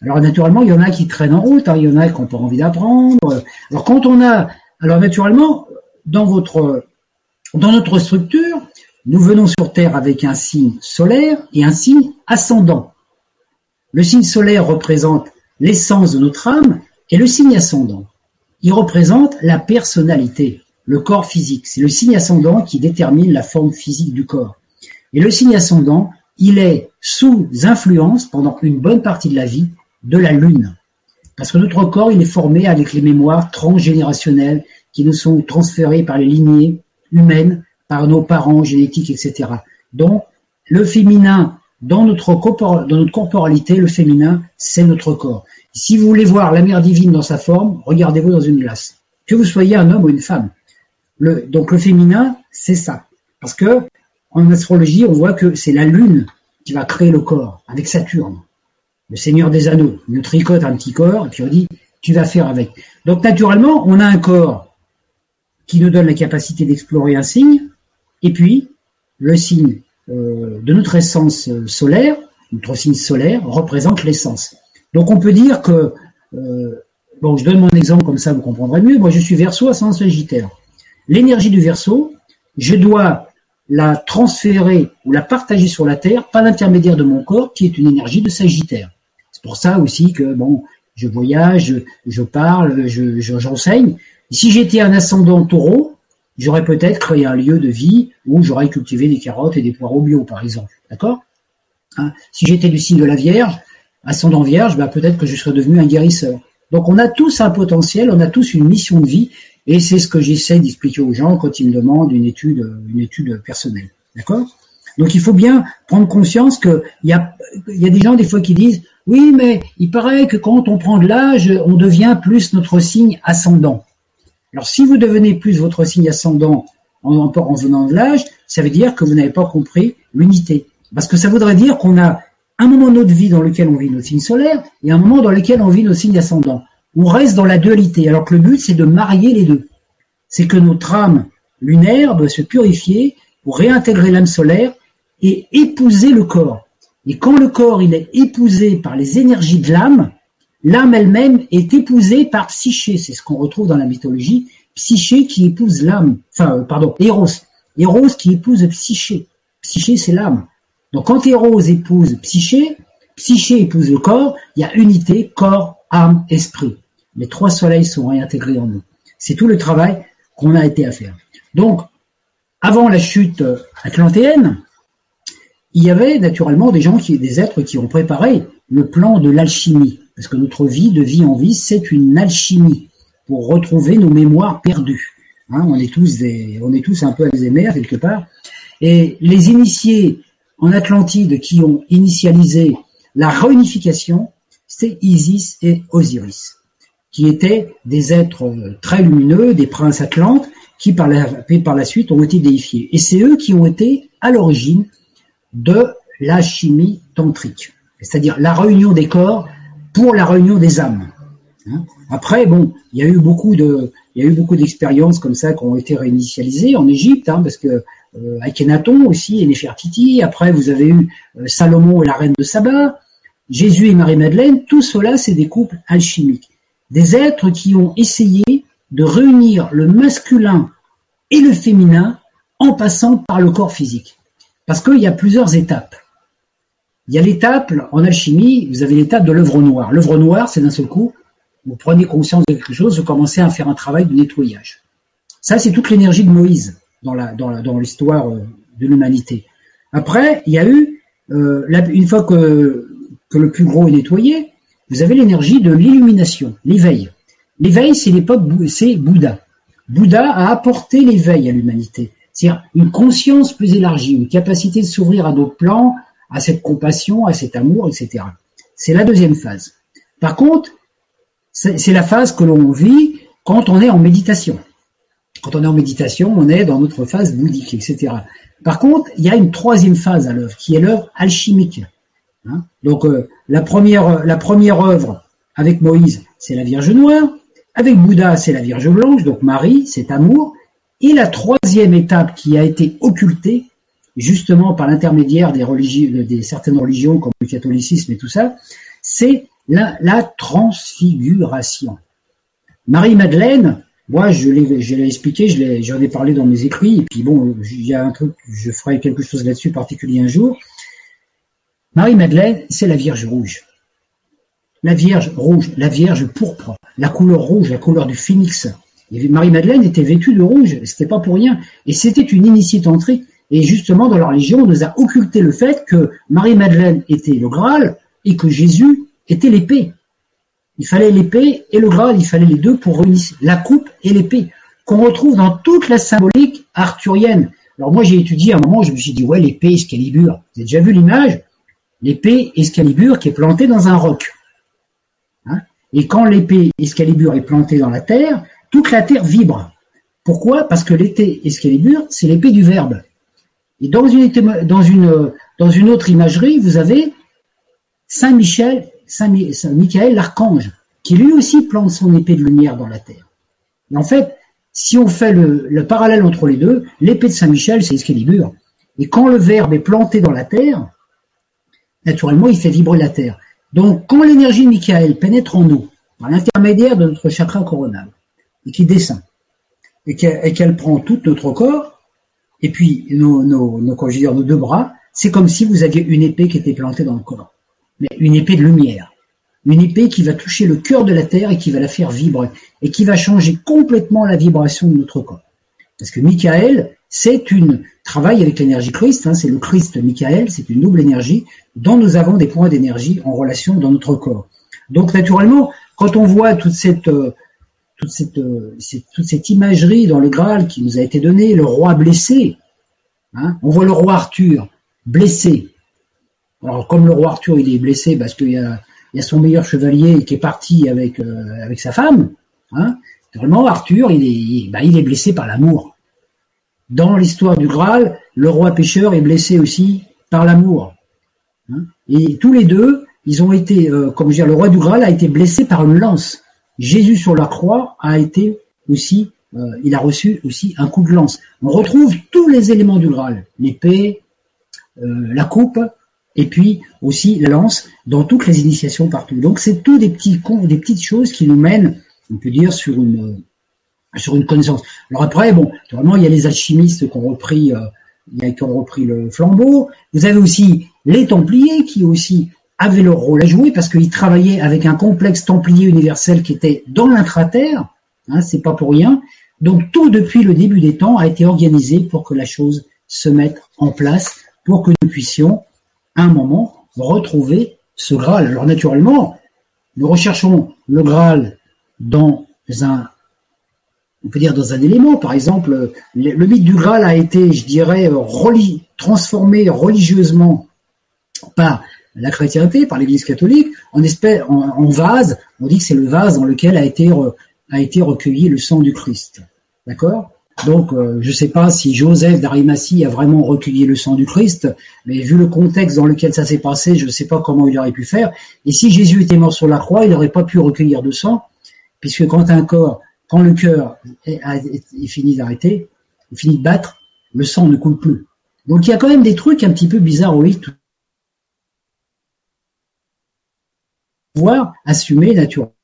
Speaker 2: Alors naturellement, il y en a qui traînent en route, hein, il y en a qui n'ont pas envie d'apprendre. Alors quand on a, alors naturellement, dans votre, dans notre structure, nous venons sur Terre avec un signe solaire et un signe ascendant. Le signe solaire représente l'essence de notre âme et le signe ascendant. Il représente la personnalité, le corps physique. C'est le signe ascendant qui détermine la forme physique du corps. Et le signe ascendant, il est sous influence pendant une bonne partie de la vie de la Lune. Parce que notre corps, il est formé avec les mémoires transgénérationnelles qui nous sont transférées par les lignées humaines par nos parents génétiques, etc. Donc, le féminin, dans notre, dans notre corporalité, le féminin, c'est notre corps. Si vous voulez voir la mère divine dans sa forme, regardez-vous dans une glace. Que vous soyez un homme ou une femme. le, donc le féminin, c'est ça. Parce que en astrologie, on voit que c'est la Lune qui va créer le corps avec Saturne, le Seigneur des Anneaux. Il nous tricote un petit corps et puis on dit tu vas faire avec. Donc naturellement, on a un corps qui nous donne la capacité d'explorer un signe, et puis le signe euh, de notre essence euh, solaire, notre signe solaire, représente l'essence. Donc on peut dire que, euh, bon, je donne mon exemple comme ça, vous comprendrez mieux. Moi, je suis Verseau, ascendant Sagittaire. L'énergie du Verseau, je dois la transférer ou la partager sur la Terre par l'intermédiaire de mon corps, qui est une énergie de Sagittaire. C'est pour ça aussi que, bon, je voyage, je, parle, je, j'enseigne. si j'étais un ascendant taureau, j'aurais peut-être créé un lieu de vie où j'aurais cultivé des carottes et des poireaux bio, par exemple. D'accord? Hein? Si j'étais du signe de la Vierge, ascendant Vierge, bah, peut-être que je serais devenu un guérisseur. Donc on a tous un potentiel, on a tous une mission de vie, et c'est ce que j'essaie d'expliquer aux gens quand ils me demandent une étude, personnelle. D'accord? Donc il faut bien prendre conscience qu'il y y a des gens des fois qui disent oui, mais il paraît que quand on prend de l'âge, on devient plus notre signe ascendant. Alors si vous devenez plus votre signe ascendant en, en venant de l'âge, ça veut dire que vous n'avez pas compris l'unité. Parce que ça voudrait dire qu'on a un moment de notre vie dans lequel on vit notre signe solaire et un moment dans lequel on vit nos signes ascendants. On reste dans la dualité, alors que le but c'est de marier les deux. C'est que notre âme lunaire doit se purifier pour réintégrer l'âme solaire et épouser le corps. Et quand le corps il est épousé par les énergies de l'âme, l'âme elle-même est épousée par Psyché. C'est ce qu'on retrouve dans la mythologie. Psyché qui épouse l'âme. Enfin, euh, pardon, Eros. Eros qui épouse Psyché. Psyché, c'est l'âme. Donc quand Eros épouse Psyché, Psyché épouse le corps, il y a unité, corps, âme, esprit. Les trois soleils sont réintégrés en nous. C'est tout le travail qu'on a été à faire. Donc, avant la chute atlantéenne, il y avait naturellement des gens qui, des êtres qui ont préparé le plan de l'alchimie, parce que notre vie, de vie en vie, c'est une alchimie retrouver nos mémoires perdues. Hein, on est tous un peu Alzheimer quelque part. Et les initiés en Atlantide qui ont initialisé la réunification, c'est Isis et Osiris, qui étaient des êtres très lumineux, des princes atlantes, qui par la, par la suite ont été déifiés. Et c'est eux qui ont été à l'origine de la chimie tantrique, c'est-à-dire la réunion des corps pour la réunion des âmes. Hein. Après, bon, il y a eu beaucoup d'expériences comme ça qui ont été réinitialisées en Égypte, hein, parce que euh, Akhenaton aussi et Néfertiti. Après, vous avez eu euh, Salomon et la reine de Saba, Jésus et Marie-Madeleine. Tout cela, c'est des couples alchimiques, des êtres qui ont essayé de réunir le masculin et le féminin en passant par le corps physique. Parce qu'il y a plusieurs étapes. Il y a l'étape, en alchimie, vous avez l'étape de l'œuvre noire. L'œuvre noire, c'est d'un seul coup, vous prenez conscience de quelque chose, vous commencez à faire un travail de nettoyage. Ça, c'est toute l'énergie de Moïse dans l'histoire euh, de l'humanité. Après, il y a eu euh, une fois que que le plus gros est nettoyé, vous avez l'énergie de l'illumination, l'éveil. L'éveil, c'est l'époque, c'est Bouddha. Bouddha a apporté l'éveil à l'humanité. C'est-à-dire une conscience plus élargie, une capacité de s'ouvrir à d'autres plans, à cette compassion, à cet amour, etc. C'est la deuxième phase. Par contre, c'est la phase que l'on vit quand on est en méditation. Quand on est en méditation, on est dans notre phase bouddhique, etc. Par contre, il y a une troisième phase à l'œuvre, qui est l'œuvre alchimique. Hein? Donc, euh, la première, la première œuvre avec Moïse, c'est la Vierge Noire. Avec Bouddha, c'est la Vierge Blanche, donc Marie, c'est amour. Et la troisième étape qui a été occultée, justement par l'intermédiaire des, religions, des certaines religions comme le catholicisme et tout ça, c'est la, transfiguration. Marie-Madeleine, moi je l'ai expliqué, j'en ai, parlé dans mes écrits, et puis bon, il y a un truc, je ferai quelque chose là-dessus particulier un jour. Marie-Madeleine, c'est la Vierge rouge. La Vierge rouge, la Vierge pourpre, la couleur rouge, la couleur du phénix, Marie-Madeleine était vêtue de rouge, c'était pas pour rien. Et c'était une initiée tantrique. Et justement, dans la religion, on nous a occulté le fait que Marie-Madeleine était le Graal et que Jésus était l'épée. Il fallait l'épée et le Graal, il fallait les deux pour réunir la coupe et l'épée, qu'on retrouve dans toute la symbolique arthurienne. Alors moi, j'ai étudié un moment, je me suis dit, ouais, l'épée Excalibur. Vous avez déjà vu l'image? L'épée Excalibur qui est plantée dans un roc. Hein? Et quand l'épée Excalibur est plantée dans la terre, toute la terre vibre. Pourquoi? Parce que l'épée Excalibur, c'est l'épée du Verbe. Et dans une, dans une, dans une autre imagerie, vous avez Saint Michel, Saint, Michael l'archange, qui lui aussi plante son épée de lumière dans la terre. Et en fait, si on fait le, le parallèle entre les deux, l'épée de Saint Michel, c'est Excalibur. Et quand le verbe est planté dans la terre, naturellement, il fait vibrer la terre. Donc, quand l'énergie de Michael pénètre en nous, par l'intermédiaire de notre chakra coronal, et qui descend, et qu'elle prend tout notre corps, et puis nos deux bras, c'est comme si vous aviez une épée qui était plantée dans le corps. Mais une épée de lumière. Une épée qui va toucher le cœur de la terre et qui va la faire vibrer, et qui va changer complètement la vibration de notre corps. Parce que Michael, c'est une travail avec l'énergie Christ, hein, c'est le Christ Michael, c'est une double énergie dont nous avons des points d'énergie en relation dans notre corps. Donc naturellement, quand on voit toute cette euh, toute cette, euh, toute cette imagerie dans le Graal qui nous a été donnée, le roi blessé, hein, on voit le roi Arthur blessé. Alors comme le roi Arthur il est blessé parce qu'il y a, il son meilleur chevalier qui est parti avec euh, sa femme, hein, naturellement Arthur il est bah, il est blessé par l'amour. Dans l'histoire du Graal, le roi pêcheur est blessé aussi par l'amour. Hein. Et tous les deux, ils ont été, euh, comme je dire, le roi du Graal a été blessé par une lance. Jésus sur la croix a été aussi, euh, il a reçu aussi un coup de lance. On retrouve tous les éléments du Graal, l'épée, la coupe, et puis aussi la lance dans toutes les initiations partout. Donc c'est tout des petits des petites choses qui nous mènent, on peut dire, sur une sur une connaissance. Alors après, bon, vraiment, il y a les alchimistes qui ont repris, euh, qui ont repris le flambeau. Vous avez aussi les Templiers qui aussi avaient leur rôle à jouer parce qu'ils travaillaient avec un complexe Templier universel qui était dans l'intraterre. Hein, c'est pas pour rien. Donc tout depuis le début des temps a été organisé pour que la chose se mette en place, pour que nous puissions, un moment, retrouver ce Graal. Alors naturellement, nous recherchons le Graal dans un on peut dire dans un élément. Par exemple, le, mythe du Graal a été, je dirais, transformé religieusement par la chrétienté, par l'Église catholique, en, espèce, en, vase. On dit que c'est le vase dans lequel a été, a été recueilli le sang du Christ. D'accord? Donc, euh, je ne sais pas si Joseph d'Arimathie a vraiment recueilli le sang du Christ, mais vu le contexte dans lequel ça s'est passé, je ne sais pas comment il aurait pu faire. Et si Jésus était mort sur la croix, il n'aurait pas pu recueillir de sang, puisque quand un corps quand le cœur est, fini d'arrêter, est fini de battre, le sang ne coule plus. Donc il y a quand même des trucs un petit peu bizarres oui, Voir assumer naturellement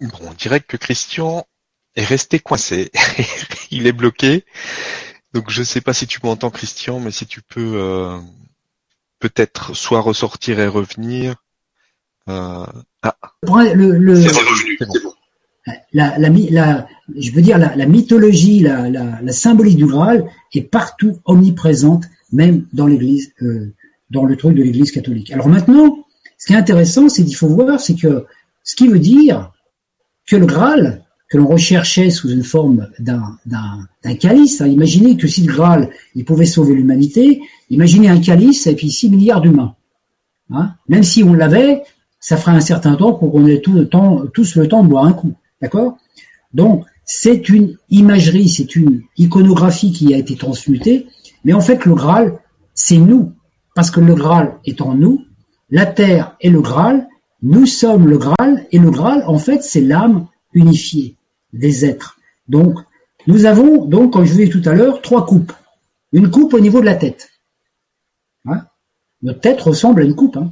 Speaker 1: Bon, on dirait que Christian est resté coincé. Il est bloqué. Donc je ne sais pas si tu m'entends Christian, mais si tu peux euh, peut-être soit ressortir et revenir. Euh,
Speaker 2: ah. Le, C'est revenu, c'est bon. La, la, je veux dire, la, mythologie, la, la, symbolique du Graal est partout omniprésente, même dans l'Église, euh, dans le truc de l'Église catholique. Alors maintenant, ce qui est intéressant, c'est qu'il faut voir, c'est que ce qui veut dire que le Graal, que l'on recherchait sous une forme d'un, calice. Hein. Imaginez que si le Graal, il pouvait sauver l'humanité, imaginez un calice et puis 6 milliards d'humains. Hein. Même si on l'avait, ça ferait un certain temps pour qu'on ait tout le temps, tous le temps de boire un coup. D'accord? Donc, c'est une imagerie, c'est une iconographie qui a été transmutée, mais en fait, le Graal, c'est nous. Parce que le Graal est en nous, la Terre est le Graal, nous sommes le Graal, et le Graal, en fait, c'est l'âme unifiée des êtres. Donc, nous avons, donc, comme je vous ai dit tout à l'heure, trois coupes. Une coupe au niveau de la tête. Hein? Notre tête ressemble à une coupe, hein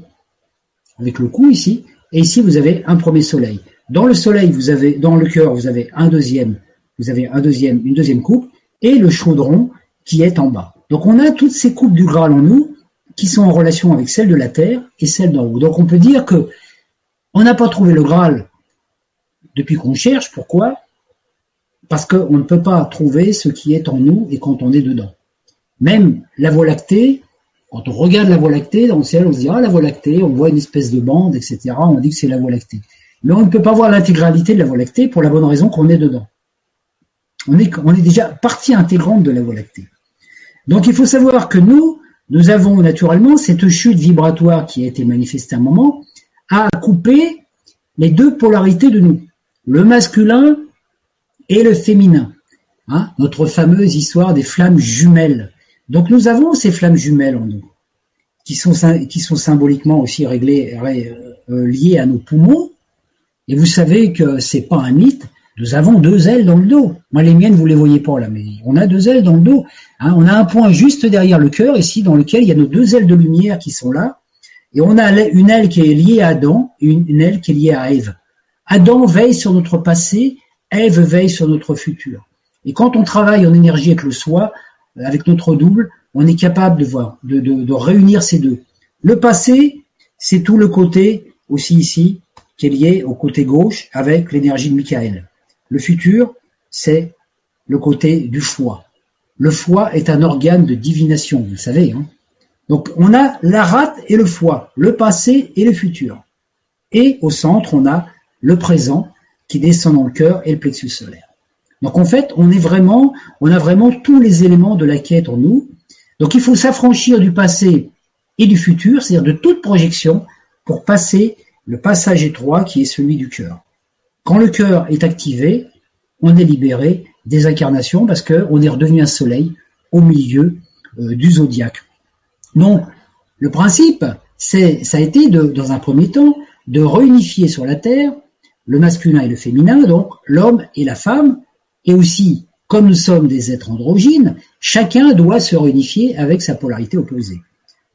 Speaker 2: avec le cou ici, et ici vous avez un premier soleil. Dans le soleil, vous avez, dans le cœur, vous avez un deuxième, vous avez un deuxième, une deuxième coupe, et le chaudron qui est en bas. Donc on a toutes ces coupes du Graal en nous, qui sont en relation avec celles de la terre et celles d'en haut. Donc on peut dire que on n'a pas trouvé le Graal depuis qu'on cherche. Pourquoi? Parce qu'on ne peut pas trouver ce qui est en nous et quand on est dedans. Même la Voie lactée, Quand on regarde la Voie lactée dans le ciel, on se dit ah la Voie lactée, on voit une espèce de bande, etc. On dit que c'est la Voie lactée. Mais on ne peut pas voir l'intégralité de la Voie lactée pour la bonne raison qu'on est dedans. On est, déjà partie intégrante de la Voie lactée. Donc il faut savoir que nous, nous avons naturellement cette chute vibratoire qui a été manifestée à un moment, à couper les deux polarités de nous, le masculin et le féminin. Hein, notre fameuse histoire des flammes jumelles. Donc nous avons ces flammes jumelles en nous, qui sont, symboliquement aussi réglées, euh, liées à nos poumons. Et vous savez que c'est pas un mythe. Nous avons deux ailes dans le dos. Moi, les miennes, vous les voyez pas là, mais on a deux ailes dans le dos. Hein, on a un point juste derrière le cœur, ici, dans lequel il y a nos deux ailes de lumière qui sont là. Et on a une aile qui est liée à Adam et une aile qui est liée à Ève. Adam veille sur notre passé, Ève veille sur notre futur. Et quand on travaille en énergie avec le soi, avec notre double, on est capable de voir, de, de, réunir ces deux. Le passé, c'est tout le côté, aussi ici, qui est lié au côté gauche avec l'énergie de Michael. Le futur, c'est le côté du foie. Le foie est un organe de divination, vous le savez. Hein Donc on a la rate et le foie, le passé et le futur. Et au centre, on a le présent qui descend dans le cœur et le plexus solaire. Donc en fait, on est vraiment, on a vraiment tous les éléments de la quête en nous. Donc il faut s'affranchir du passé et du futur, c'est-à-dire de toute projection, pour passer le passage étroit qui est celui du cœur. Quand le cœur est activé, on est libéré des incarnations parce qu'on est redevenu un soleil au milieu euh, du zodiaque. Donc le principe, c'est, ça a été de, dans un premier temps de réunifier sur la Terre le masculin et le féminin, donc l'homme et la femme, et aussi, comme nous sommes des êtres androgynes, chacun doit se réunifier avec sa polarité opposée.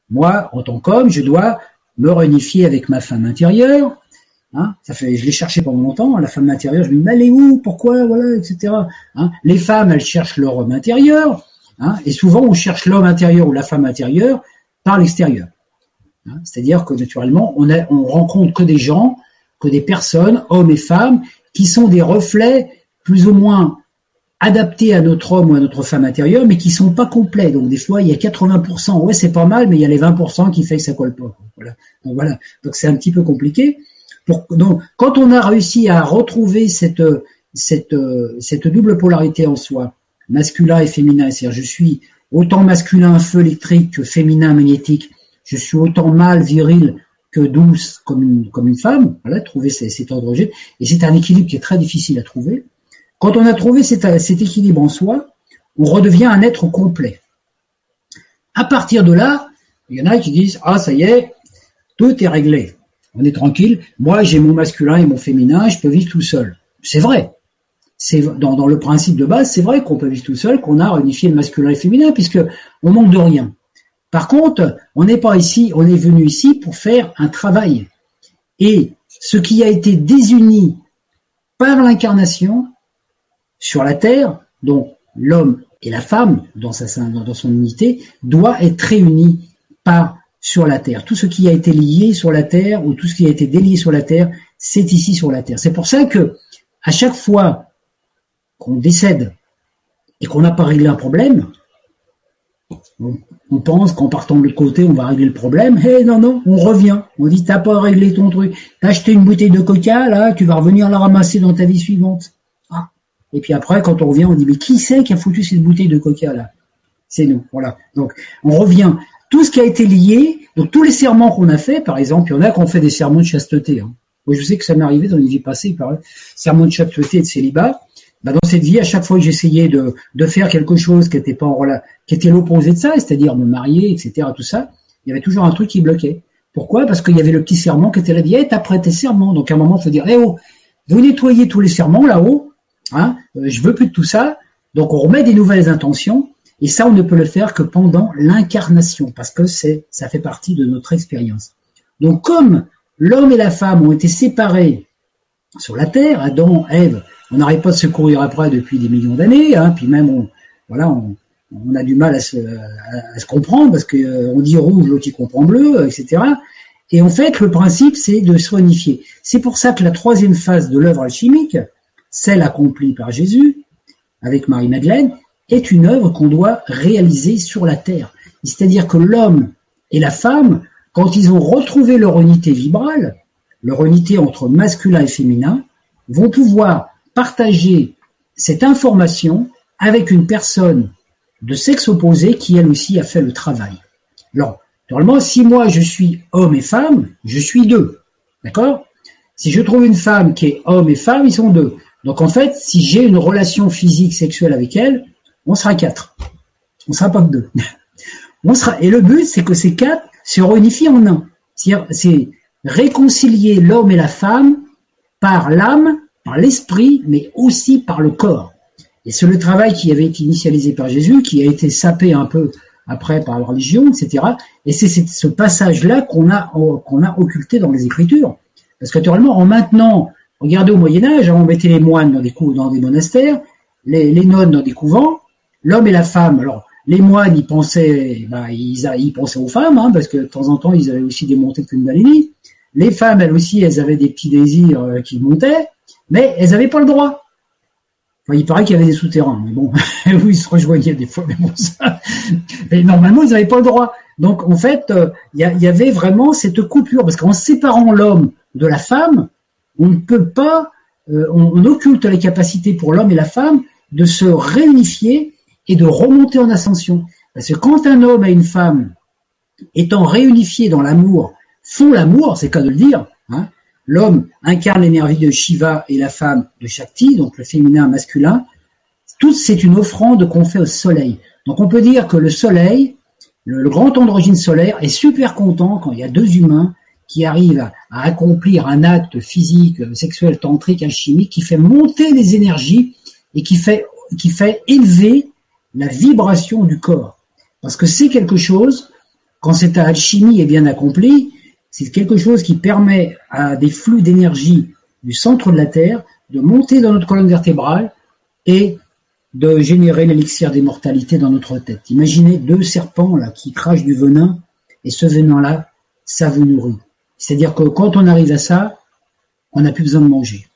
Speaker 2: Moi, en tant qu'homme, je dois me réunifier avec ma femme intérieure. Hein, ça fait, je l'ai cherché pendant longtemps, la femme intérieure, je me dis, mais elle est où, pourquoi, voilà, etc. Hein, les femmes, elles cherchent leur homme intérieur, hein, et souvent on cherche l'homme intérieur ou la femme intérieure par l'extérieur. Hein, c'est-à-dire que naturellement, on, a, on rencontre que des gens que des personnes, hommes et femmes, qui sont des reflets plus ou moins adaptés à notre homme ou à notre femme intérieure, mais qui sont pas complets. Donc des fois, il y a 80%, ouais, c'est pas mal, mais il y a les 20% qui fait que ça colle pas. Voilà. Donc voilà. Donc c'est un petit peu compliqué. donc quand on a réussi à retrouver cette cette cette double polarité en soi, masculin et féminin, c'est-à-dire je suis autant masculin feu électrique que féminin magnétique, je suis autant mâle viril que douce comme une, comme une femme, voilà, trouver cet ordre. Et c'est un équilibre qui est très difficile à trouver. Quand on a trouvé cet, cet équilibre en soi, on redevient un être complet. À partir de là, il y en a qui disent ah ça y est, tout est réglé, on est tranquille. Moi j'ai mon masculin et mon féminin, je peux vivre tout seul. C'est vrai. C'est dans, dans le principe de base, c'est vrai qu'on peut vivre tout seul, qu'on a réunifié le masculin et le féminin, puisque on manque de rien. Par contre, on n'est pas ici, on est venu ici pour faire un travail. Et ce qui a été désuni par l'incarnation sur la terre, donc l'homme et la femme dans, sa, dans son unité, doit être réuni par sur la terre. Tout ce qui a été lié sur la terre ou tout ce qui a été délié sur la terre, c'est ici sur la terre. C'est pour ça que à chaque fois qu'on décède et qu'on n'a pas réglé un problème, on pense qu'en partant de l'autre côté, on va régler le problème. Eh non, non, on revient. On dit, t'as pas réglé ton truc. T'as acheté une bouteille de coca, là, tu vas revenir la ramasser dans ta vie suivante. Ah. Et puis après, quand on revient, on dit, mais qui c'est qui a foutu cette bouteille de coca, là? C'est nous. Voilà. Donc, on revient. Tout ce qui a été lié, donc tous les serments qu'on a fait, par exemple, il y en a qui ont fait des serments de chasteté. Hein. Moi, je sais que ça m'est arrivé dans une vie passée, par serments de chasteté et de célibat. Bah, dans cette vie, à chaque fois que j'essayais de, faire quelque chose qui était pas en qui était l'opposé de ça, c'est-à-dire me marier, etc., tout ça, il y avait toujours un truc qui bloquait. Pourquoi? Parce qu'il y avait le petit serment qui était là, dit, hey, t'as prêté serment. Donc à un moment, il faut dire, eh oh, vous nettoyez tous les serments là-haut, hein, euh, je veux plus de tout ça. Donc on remet des nouvelles intentions, et ça, on ne peut le faire que pendant l'incarnation, parce que c'est, ça fait partie de notre expérience. Donc comme l'homme et la femme ont été séparés sur la terre, Adam, Ève, on n'arrête pas de se courir après depuis des millions d'années, hein, puis même on, voilà, on, a du mal à se, comprendre parce qu'on euh, dit rouge, l'autre comprend bleu, etc. Et en fait, le principe, c'est de soignifier. C'est pour ça que la troisième phase de l'œuvre alchimique, celle accomplie par Jésus, avec Marie-Madeleine, est une œuvre qu'on doit réaliser sur la terre. C'est-à-dire que l'homme et la femme, quand ils ont retrouvé leur unité vibrale, leur unité entre masculin et féminin, vont pouvoir partager cette information avec une personne de sexe opposé qui elle aussi a fait le travail. Alors, normalement, si moi je suis homme et femme, je suis deux. D'accord? Si je trouve une femme qui est homme et femme, ils sont deux. Donc en fait, si j'ai une relation physique sexuelle avec elle, on sera quatre. On sera pas que deux. On sera, et le but, c'est que ces quatre se réunifient en un. C'est réconcilier l'homme et la femme par l'âme, par l'esprit, mais aussi par le corps. Et c'est le travail qui avait été initialisé par Jésus, qui a été sapé un peu après par la religion, etc. Et c'est ce passage-là qu'on a, qu'on a occulté dans les Écritures. Parce que naturellement, en maintenant, regardez au Moyen Âge, on mettait les moines dans des, des monastères, les, les nonnes dans des couvents, l'homme et la femme. Alors, les moines, ils pensaient, ils, ils, pensaient aux femmes, hein, parce que de temps en temps, ils avaient aussi des montées de Kundalini. Les femmes, elles aussi, elles avaient des petits désirs euh, qui montaient, mais elles n'avaient pas le droit. Il paraît qu'il y avait des souterrains, mais bon, ils se rejoignaient des fois, mais bon, ça. Mais normalement, ils n'avaient pas le droit. Donc, en fait, euh, il y, avait vraiment cette coupure, parce qu'en séparant l'homme de la femme, on ne peut pas, euh, on, on occulte les capacités pour l'homme et la femme de se réunifier et de remonter en ascension. Parce que quand un homme et une femme, étant réunifiés dans l'amour, font l'amour, c'est cas de le dire, hein, l'homme incarne l'énergie de Shiva et la femme de Shakti, donc le féminin masculin, tout c'est une offrande qu'on fait au soleil. Donc on peut dire que le soleil, le, grand androgyne solaire, est super content quand il y a deux humains qui arrivent à, à accomplir un acte physique, sexuel, tantrique, alchimique, qui fait monter les énergies et qui fait, qui fait élever la vibration du corps. Parce que c'est quelque chose, quand cette alchimie est bien accomplie, c'est quelque chose qui permet à des flux d'énergie du centre de la Terre de monter dans notre colonne vertébrale et de générer l'élixir d'immortalité dans notre tête. Imaginez deux serpents là qui crachent du venin et ce venin-là, ça vous nourrit. C'est-à-dire que quand on arrive à ça, on n'a plus besoin de manger.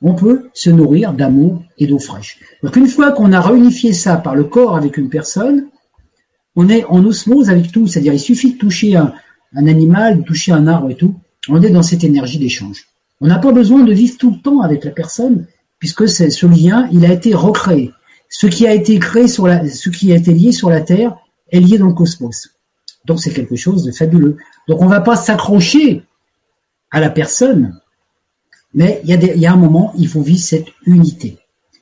Speaker 2: On peut se nourrir d'amour et d'eau fraîche. Donc une fois qu'on a réunifié ça par le corps avec une personne, on est en osmose avec tout. C'est-à-dire il suffit de toucher un, un animal, toucher un arbre et tout, on est dans cette énergie d'échange. On n'a pas besoin de vivre tout le temps avec la personne, puisque ce lien, il a été recréé. Ce qui a été créé sur la, ce qui a été lié sur la Terre est lié dans le cosmos. Donc c'est quelque chose de fabuleux. Donc on ne va pas s'accrocher à la personne, mais il y, a y a un moment, il faut vivre cette unité.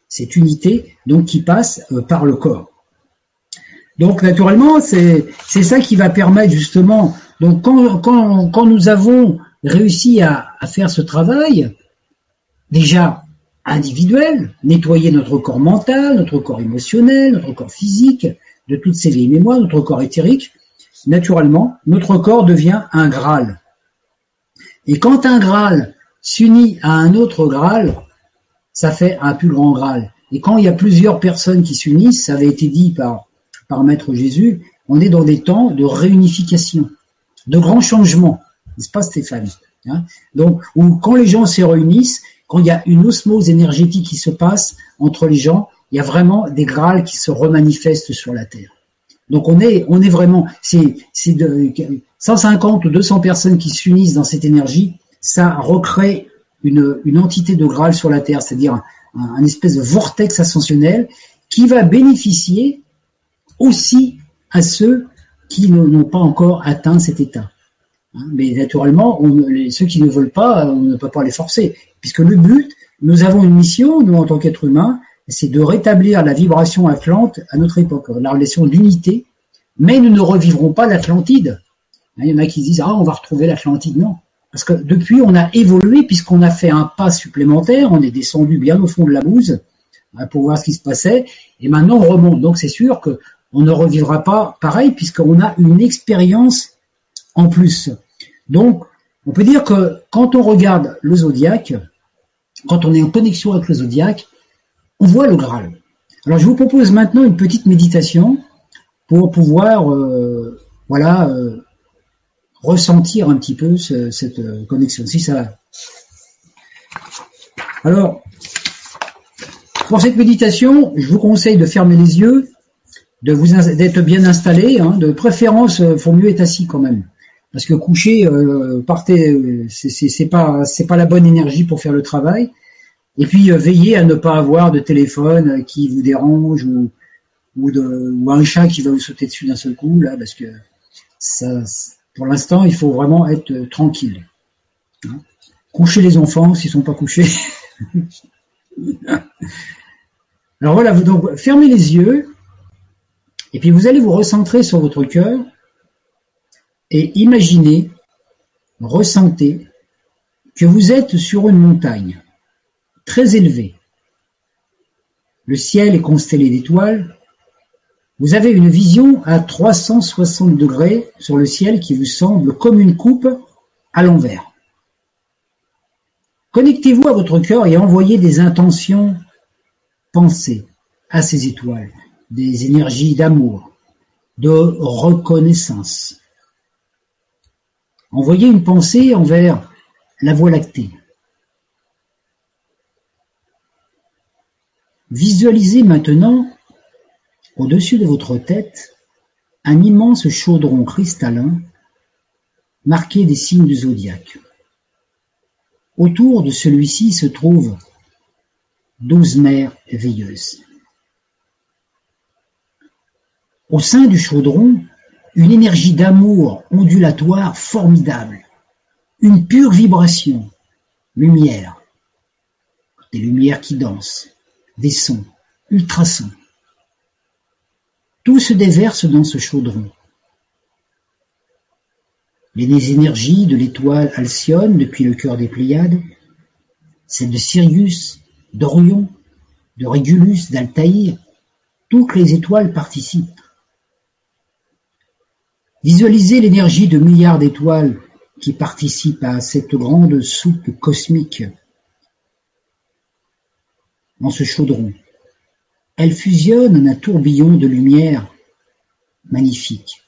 Speaker 2: Cette unité, donc, qui passe euh, par le corps. Donc naturellement, c'est ça qui va permettre justement donc quand, nous avons réussi à, à, faire ce travail, déjà individuel, nettoyer notre corps mental, notre corps émotionnel, notre corps physique, de toutes ces vieilles mémoires, notre corps éthérique, naturellement, notre corps devient un Graal. Et quand un Graal s'unit à un autre Graal, ça fait un plus grand Graal. Et quand il y a plusieurs personnes qui s'unissent, ça avait été dit par, par Maître Jésus, on est dans des temps de réunification de grands changements, n'est-ce pas Stéphane hein? Donc, quand les gens se réunissent, quand il y a une osmose énergétique qui se passe entre les gens, il y a vraiment des grâles qui se remanifestent sur la Terre. Donc on est, on est vraiment, c'est, c'est 150 ou 200 personnes qui s'unissent dans cette énergie, ça recrée une, une entité de Graal sur la Terre, c'est-à-dire un, un, espèce de vortex ascensionnel qui va bénéficier aussi à ceux qui n'ont pas encore atteint cet état. Hein, mais naturellement, ceux qui ne veulent pas, on ne peut pas les forcer, puisque le but, nous avons une mission, nous en tant qu'êtres humains, c'est de rétablir la vibration atlante à notre époque, la relation d'unité, mais nous ne revivrons pas l'Atlantide. Hein, il y en a qui disent ah on va retrouver l'Atlantide, non, parce que depuis on a évolué puisqu'on a fait un pas supplémentaire, on est descendu bien au fond de la bouse hein, pour voir ce qui se passait, et maintenant on remonte. Donc c'est sûr que on ne revivra pas pareil puisqu'on a une expérience en plus. Donc, on peut dire que quand on regarde le zodiaque, quand on est en connexion avec le zodiaque, on voit le Graal. Alors, je vous propose maintenant une petite méditation pour pouvoir, euh, voilà, euh, ressentir un petit peu cette euh, connexion. Si ça. Alors, pour cette méditation, je vous conseille de fermer les yeux de vous d'être bien installé. Hein, de préférence, il faut mieux être assis quand même, parce que coucher, euh, partez, c'est pas c'est pas la bonne énergie pour faire le travail. Et puis veillez à ne pas avoir de téléphone qui vous dérange ou ou, de, ou un chat qui va vous sauter dessus d'un seul coup là, parce que ça, pour l'instant, il faut vraiment être tranquille. Hein. Coucher les enfants s'ils sont pas couchés. Alors voilà, vous donc fermez les yeux et puis vous allez vous recentrer sur votre cœur et imaginez, ressentez que vous êtes sur une montagne très élevée. Le ciel est constellé d'étoiles. Vous avez une vision à 360 degrés sur le ciel qui vous semble comme une coupe à l'envers. Connectez-vous à votre cœur et envoyez des intentions pensées à ces étoiles, des énergies d'amour, de reconnaissance. Envoyez une pensée envers la Voie lactée. Visualisez maintenant, au-dessus de votre tête, un immense chaudron cristallin marqué des signes du zodiaque. Autour de celui-ci se trouvent douze mers veilleuses. Au sein du chaudron, une énergie d'amour ondulatoire formidable, une pure vibration, lumière, des lumières qui dansent, des sons, ultrasons. Tout se déverse dans ce chaudron. Les énergies de l'étoile Alcyone depuis le cœur des Pléiades, celles de Sirius, d'Orion, de Régulus, d'Altaïr, toutes les étoiles participent. Visualisez l'énergie de milliards d'étoiles qui participent à cette grande soupe cosmique dans ce chaudron. Elle fusionne en un tourbillon de lumière magnifique,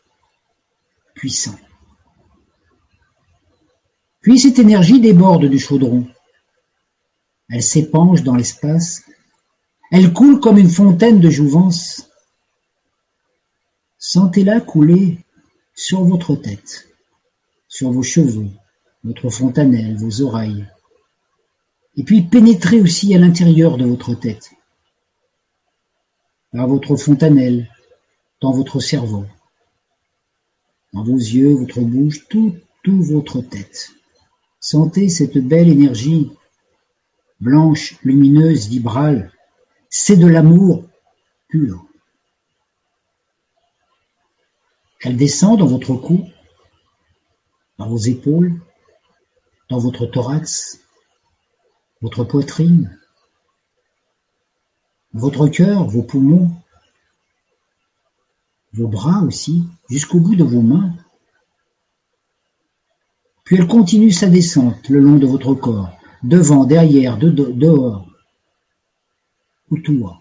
Speaker 2: puissant. Puis cette énergie déborde du chaudron. Elle s'épanche dans l'espace. Elle coule comme une fontaine de jouvence. Sentez-la couler sur votre tête, sur vos cheveux, votre fontanelle, vos oreilles. Et puis pénétrer aussi à l'intérieur de votre tête, par votre fontanelle, dans votre cerveau, dans vos yeux, votre bouche, tout, tout votre tête. Sentez cette belle énergie, blanche, lumineuse, vibrale. C'est de l'amour pur. Elle descend dans votre cou, dans vos épaules, dans votre thorax, votre poitrine, votre cœur, vos poumons, vos bras aussi, jusqu'au bout de vos mains. Puis elle continue sa descente le long de votre corps, devant, derrière, dehors, autour.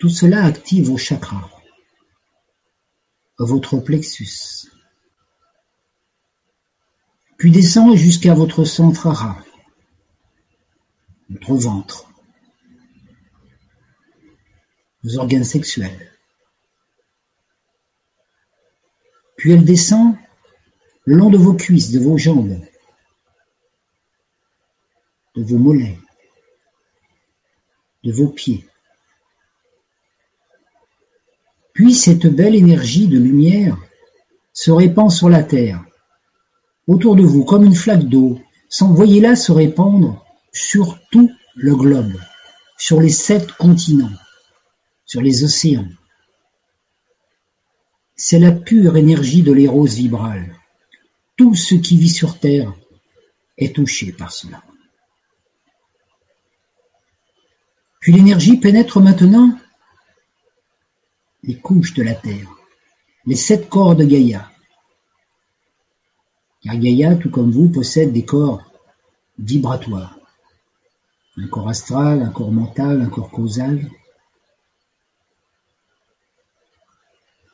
Speaker 2: Tout cela active vos chakras, votre plexus, puis descend jusqu'à votre centre ara, votre ventre, vos organes sexuels. Puis elle descend le long de vos cuisses, de vos jambes, de vos mollets, de vos pieds. Puis cette belle énergie de lumière se répand sur la terre, autour de vous, comme une flaque d'eau. Voyez-la se répandre sur tout le globe, sur les sept continents, sur les océans, c'est la pure énergie de l'éros vibrale. Tout ce qui vit sur Terre est touché par cela. Puis l'énergie pénètre maintenant les couches de la Terre, les sept corps de Gaïa. Car Gaïa, tout comme vous, possède des corps vibratoires. Un corps astral, un corps mental, un corps causal,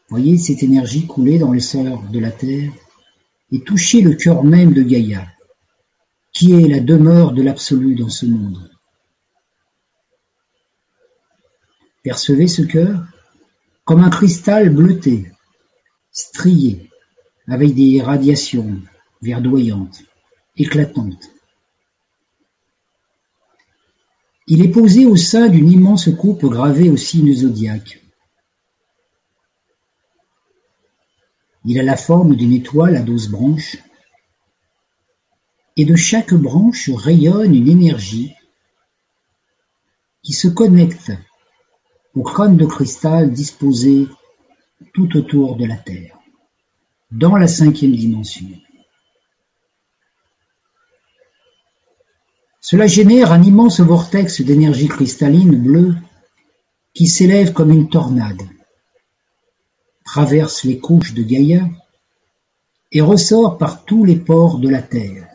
Speaker 2: Voyez cette énergie couler dans les sœurs de la terre et toucher le cœur même de Gaïa, qui est la demeure de l'absolu dans ce monde. Percevez ce cœur comme un cristal bleuté, strié, avec des radiations verdoyantes, éclatantes. Il est posé au sein d'une immense coupe gravée au signe zodiaque. Il a la forme d'une étoile à douze branches, et de chaque branche rayonne une énergie qui se connecte au crâne de cristal disposé tout autour de la Terre, dans la cinquième dimension. Cela génère un immense vortex d'énergie cristalline bleue qui s'élève comme une tornade, traverse les couches de Gaïa et ressort par tous les pores de la Terre.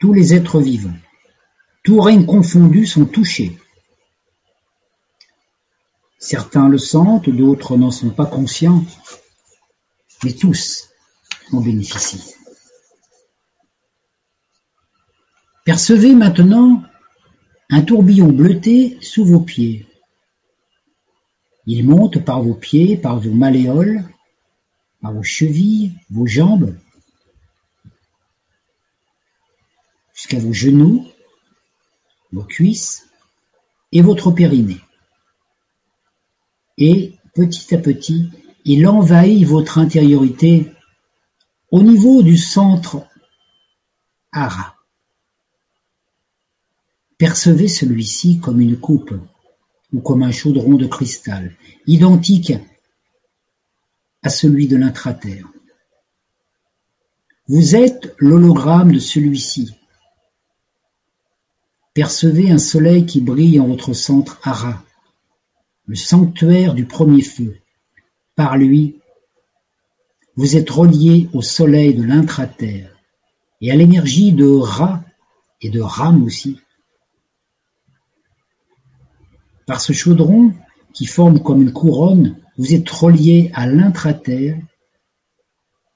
Speaker 2: Tous les êtres vivants, tous règnes confondus, sont touchés. Certains le sentent, d'autres n'en sont pas conscients, mais tous en bénéficient. Percevez maintenant un tourbillon bleuté sous vos pieds. Il monte par vos pieds, par vos malléoles, par vos chevilles, vos jambes, jusqu'à vos genoux, vos cuisses et votre périnée. Et petit à petit, il envahit votre intériorité au niveau du centre Hara. Percevez celui-ci comme une coupe ou comme un chaudron de cristal, identique à celui de l'intraterre. Vous êtes l'hologramme de celui-ci. Percevez un soleil qui brille en votre centre Hara, le sanctuaire du premier feu. Par lui, vous êtes relié au soleil de l'intraterre et à l'énergie de Ra et de Ram aussi. Par ce chaudron, qui forme comme une couronne, vous êtes relié à l'intraterre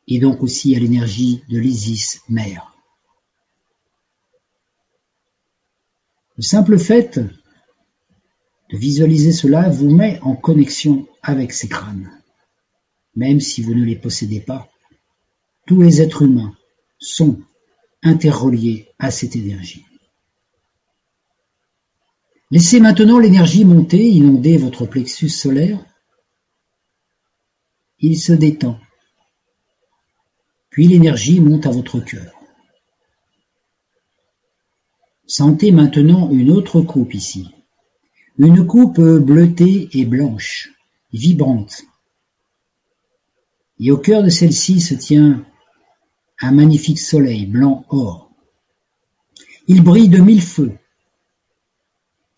Speaker 2: et donc aussi à l'énergie de l'Isis mère. Le simple fait de visualiser cela vous met en connexion avec ces crânes, même si vous ne les possédez pas. Tous les êtres humains sont interreliés à cette énergie. Laissez maintenant l'énergie monter, inonder votre plexus solaire. Il se détend. Puis l'énergie monte à votre cœur. Sentez maintenant une autre coupe ici. Une coupe bleutée et blanche, vibrante. Et au cœur de celle-ci se tient un magnifique soleil blanc or. Il brille de mille feux.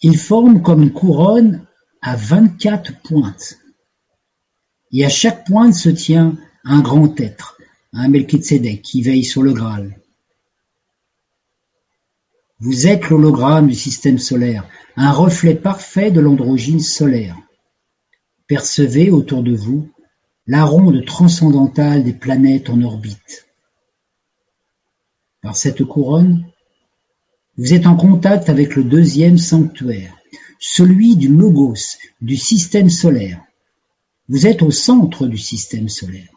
Speaker 2: Il forme comme une couronne à vingt-quatre pointes. Et à chaque pointe se tient un grand être, un Melchizedek qui veille sur le Graal. Vous êtes l'hologramme du système solaire, un reflet parfait de l'androgyne solaire. Percevez autour de vous la ronde transcendantale des planètes en orbite. Par cette couronne, vous êtes en contact avec le deuxième sanctuaire, celui du Logos, du système solaire. Vous êtes au centre du système solaire.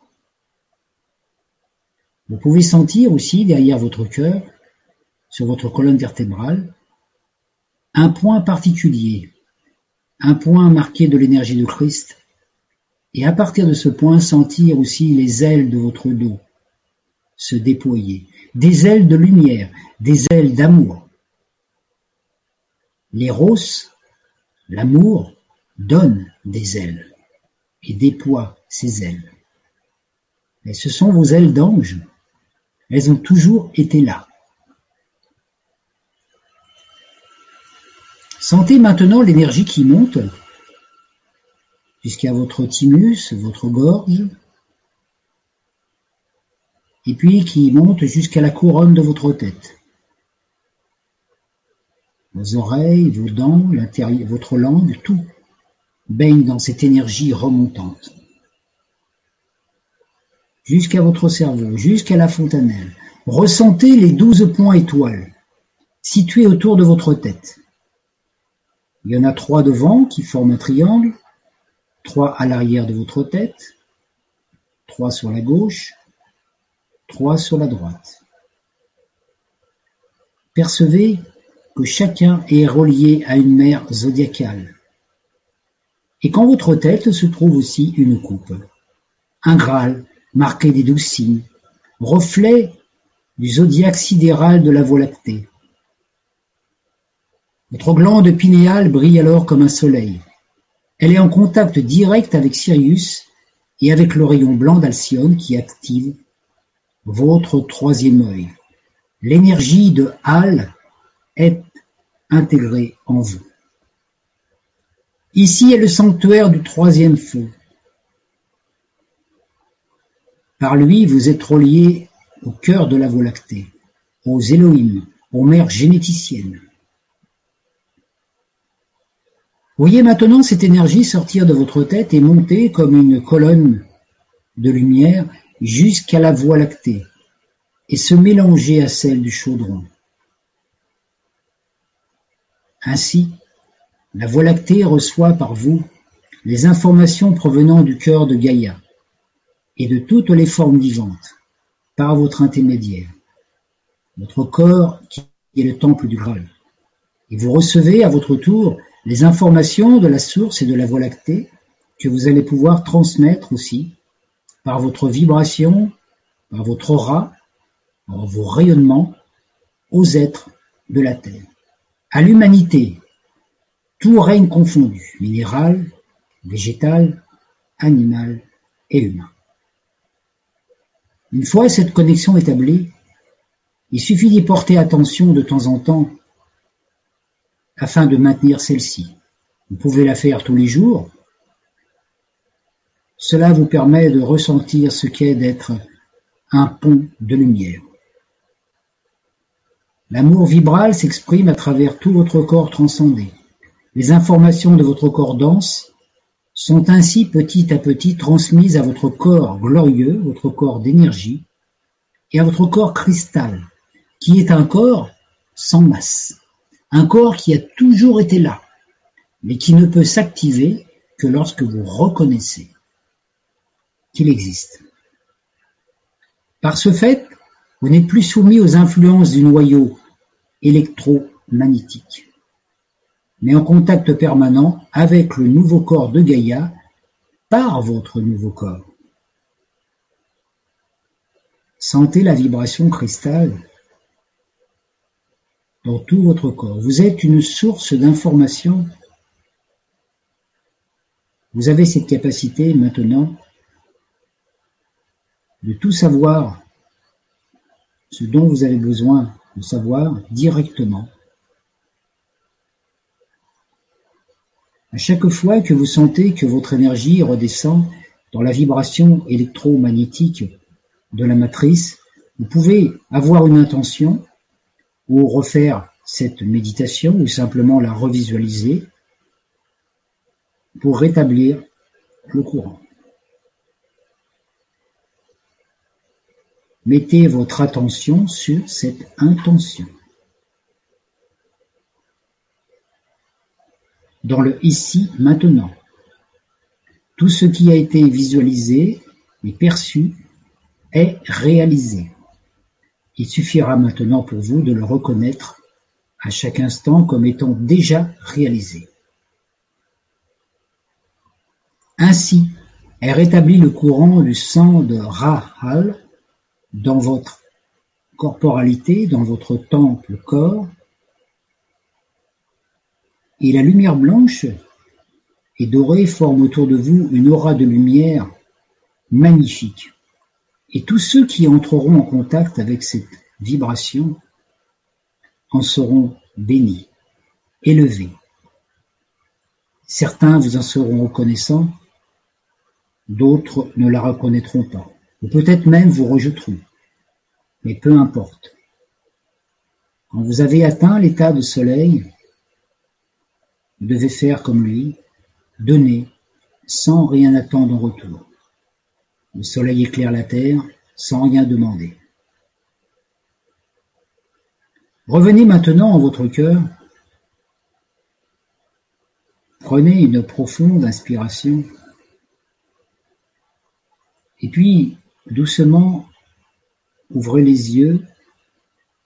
Speaker 2: Vous pouvez sentir aussi derrière votre cœur, sur votre colonne vertébrale, un point particulier, un point marqué de l'énergie de Christ, et à partir de ce point sentir aussi les ailes de votre dos se déployer, des ailes de lumière, des ailes d'amour. L'éros, l'amour, donne des ailes et déploie ses ailes. Mais ce sont vos ailes d'ange. Elles ont toujours été là. Sentez maintenant l'énergie qui monte jusqu'à votre thymus, votre gorge, et puis qui monte jusqu'à la couronne de votre tête. Vos oreilles, vos dents, votre langue, tout baigne dans cette énergie remontante. Jusqu'à votre cerveau, jusqu'à la fontanelle. Ressentez les douze points étoiles situés autour de votre tête. Il y en a trois devant qui forment un triangle, trois à l'arrière de votre tête, trois sur la gauche, trois sur la droite. Percevez que chacun est relié à une mer zodiacale, et qu'en votre tête se trouve aussi une coupe, un Graal marqué des douze signes, reflet du zodiaque sidéral de la Voie lactée. Votre glande pinéale brille alors comme un soleil. Elle est en contact direct avec Sirius et avec le rayon blanc d'Alcyone qui active votre troisième œil. L'énergie de Hal est intégrée en vous. Ici est le sanctuaire du troisième feu. Par lui, vous êtes relié au cœur de la Voie lactée, aux Elohim, aux mères généticiennes. Voyez maintenant cette énergie sortir de votre tête et monter comme une colonne de lumière jusqu'à la Voie lactée et se mélanger à celle du chaudron. Ainsi, la Voie lactée reçoit par vous les informations provenant du cœur de Gaïa et de toutes les formes vivantes par votre intermédiaire, votre corps qui est le temple du Graal. Et vous recevez à votre tour les informations de la source et de la Voie lactée que vous allez pouvoir transmettre aussi par votre vibration, par votre aura, par vos rayonnements aux êtres de la Terre. À l'humanité, tout règne confondu, minéral, végétal, animal et humain. Une fois cette connexion établie, il suffit d'y porter attention de temps en temps afin de maintenir celle-ci. Vous pouvez la faire tous les jours. Cela vous permet de ressentir ce qu'est d'être un pont de lumière. L'amour vibral s'exprime à travers tout votre corps transcendé. Les informations de votre corps dense sont ainsi petit à petit transmises à votre corps glorieux, votre corps d'énergie, et à votre corps cristal, qui est un corps sans masse. Un corps qui a toujours été là, mais qui ne peut s'activer que lorsque vous reconnaissez qu'il existe. Par ce fait, vous n'êtes plus soumis aux influences du noyau électromagnétique, mais en contact permanent avec le nouveau corps de Gaïa par votre nouveau corps. Sentez la vibration cristal dans tout votre corps. Vous êtes une source d'information. Vous avez cette capacité maintenant de tout savoir, ce dont vous avez besoin de savoir directement. À chaque fois que vous sentez que votre énergie redescend dans la vibration électromagnétique de la matrice, vous pouvez avoir une intention ou refaire cette méditation ou simplement la revisualiser pour rétablir le courant. Mettez votre attention sur cette intention. Dans le ici, maintenant. Tout ce qui a été visualisé et perçu est réalisé. Il suffira maintenant pour vous de le reconnaître à chaque instant comme étant déjà réalisé. Ainsi est rétabli le courant du sang de Rahal dans votre corporalité, dans votre temple corps, et la lumière blanche et dorée forme autour de vous une aura de lumière magnifique. Et tous ceux qui entreront en contact avec cette vibration en seront bénis, élevés. Certains vous en seront reconnaissants, d'autres ne la reconnaîtront pas, ou peut-être même vous rejetteront. Mais peu importe. Quand vous avez atteint l'état de soleil, vous devez faire comme lui, donner sans rien attendre en retour. Le soleil éclaire la terre sans rien demander. Revenez maintenant en votre cœur Prenez une profonde inspiration. Et puis, doucement, ouvrez les yeux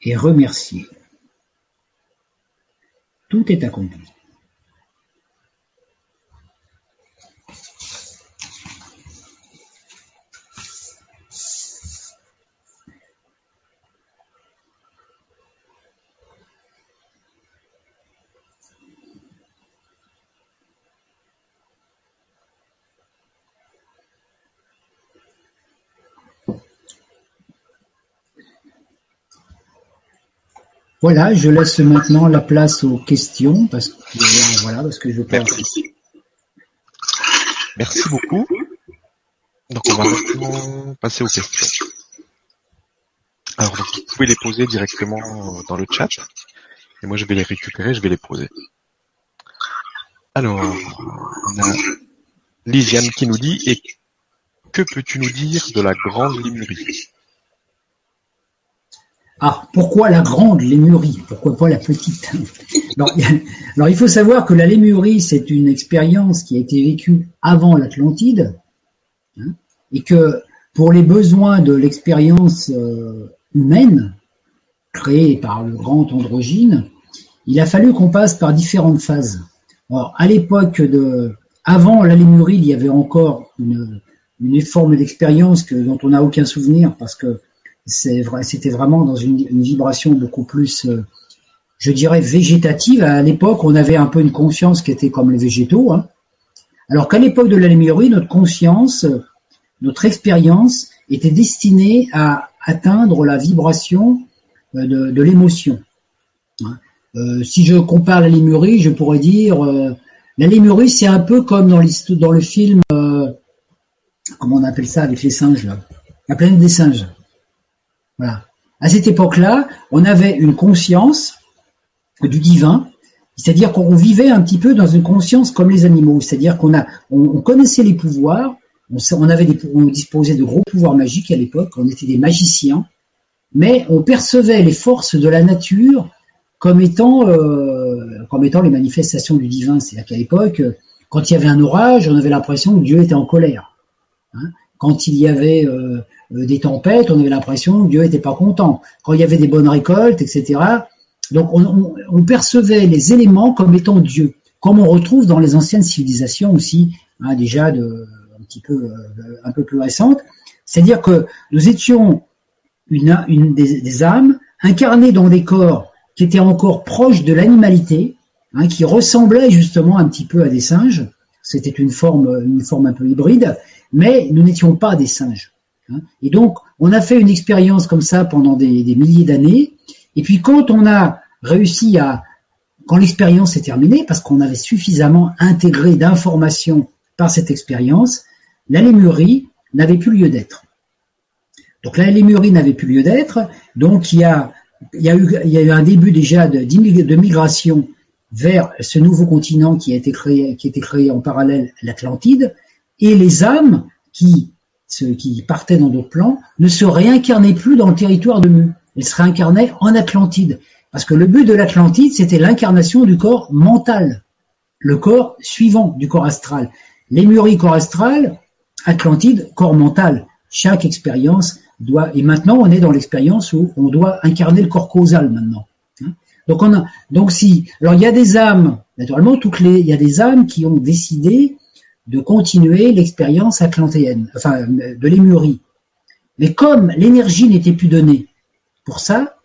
Speaker 2: et remerciez. Tout est accompli. Voilà, je laisse maintenant la place aux questions parce que voilà parce que je pense.
Speaker 1: Merci. Merci beaucoup. Donc on va maintenant passer aux questions. Alors vous pouvez les poser directement dans le chat et moi je vais les récupérer, je vais les poser. Alors, on a Lisiane qui nous dit et que peux-tu nous dire de la grande Lémurie
Speaker 2: ah, pourquoi la grande lémurie? Pourquoi pas la petite? Alors, il faut savoir que la lémurie, c'est une expérience qui a été vécue avant l'Atlantide, hein, et que pour les besoins de l'expérience euh, humaine, créée par le grand androgyne, il a fallu qu'on passe par différentes phases. Alors, à l'époque de, avant la lémurie, il y avait encore une, forme d'expérience dont on n'a aucun souvenir parce que c'était vraiment dans une, vibration beaucoup plus, euh, je dirais, végétative. À l'époque, on avait un peu une conscience qui était comme les végétaux. Hein. Alors qu'à l'époque de la Lémurie, notre conscience, notre expérience était destinée à atteindre la vibration euh, de, l'émotion. Hein. Euh, si je compare la Lémurie, je pourrais dire la Lémurie, c'est un peu comme dans, le film, comment on appelle ça avec les singes là, la planète des singes. À cette époque-là, on avait une conscience du divin, c'est-à-dire qu'on vivait un petit peu dans une conscience comme les animaux, c'est-à-dire qu'on connaissait les pouvoirs, on, disposait de gros pouvoirs magiques à l'époque, on était des magiciens, mais on percevait les forces de la nature comme étant, euh, comme les manifestations du divin. C'est-à-dire qu'à l'époque, quand il y avait un orage, on avait l'impression que Dieu était en colère. Hein. Quand il y avait euh, des tempêtes, on avait l'impression que Dieu n'était pas content. Quand il y avait des bonnes récoltes, etc. Donc on, percevait les éléments comme étant Dieu, comme on retrouve dans les anciennes civilisations aussi, hein, déjà un petit peu euh, un peu plus récentes. C'est-à-dire que nous étions une, une des, âmes incarnées dans des corps qui étaient encore proches de l'animalité, hein, qui ressemblaient justement un petit peu à des singes. C'était une forme, une forme un peu hybride, mais nous n'étions pas des singes. Hein. Et donc, on a fait une expérience comme ça pendant des, milliers d'années. Et puis, quand on a réussi à, quand l'expérience est terminée, parce qu'on avait suffisamment intégré d'informations par cette expérience, la lémurie n'avait plus lieu d'être. Donc la lémurie n'avait plus lieu d'être. Donc il y a, eu, il y a eu un début déjà de, de migration vers ce nouveau continent qui a été créé, qui a été créé en parallèle l'Atlantide, et les âmes qui ceux qui partaient dans d'autres plans, ne se réincarnaient plus dans le territoire de Mu. Ils se réincarnaient en Atlantide. Parce que le but de l'Atlantide, c'était l'incarnation du corps mental, le corps suivant du corps astral. Lémurie, corps astral, Atlantide, corps mental. Chaque expérience doit, et maintenant on est dans l'expérience où on doit incarner le corps causal maintenant. Hein. Donc donc si, alors il y a des âmes, naturellement toutes les, il y a des âmes qui ont décidé de continuer l'expérience atlantéenne, enfin de l'émurie. Mais comme l'énergie n'était plus donnée pour ça,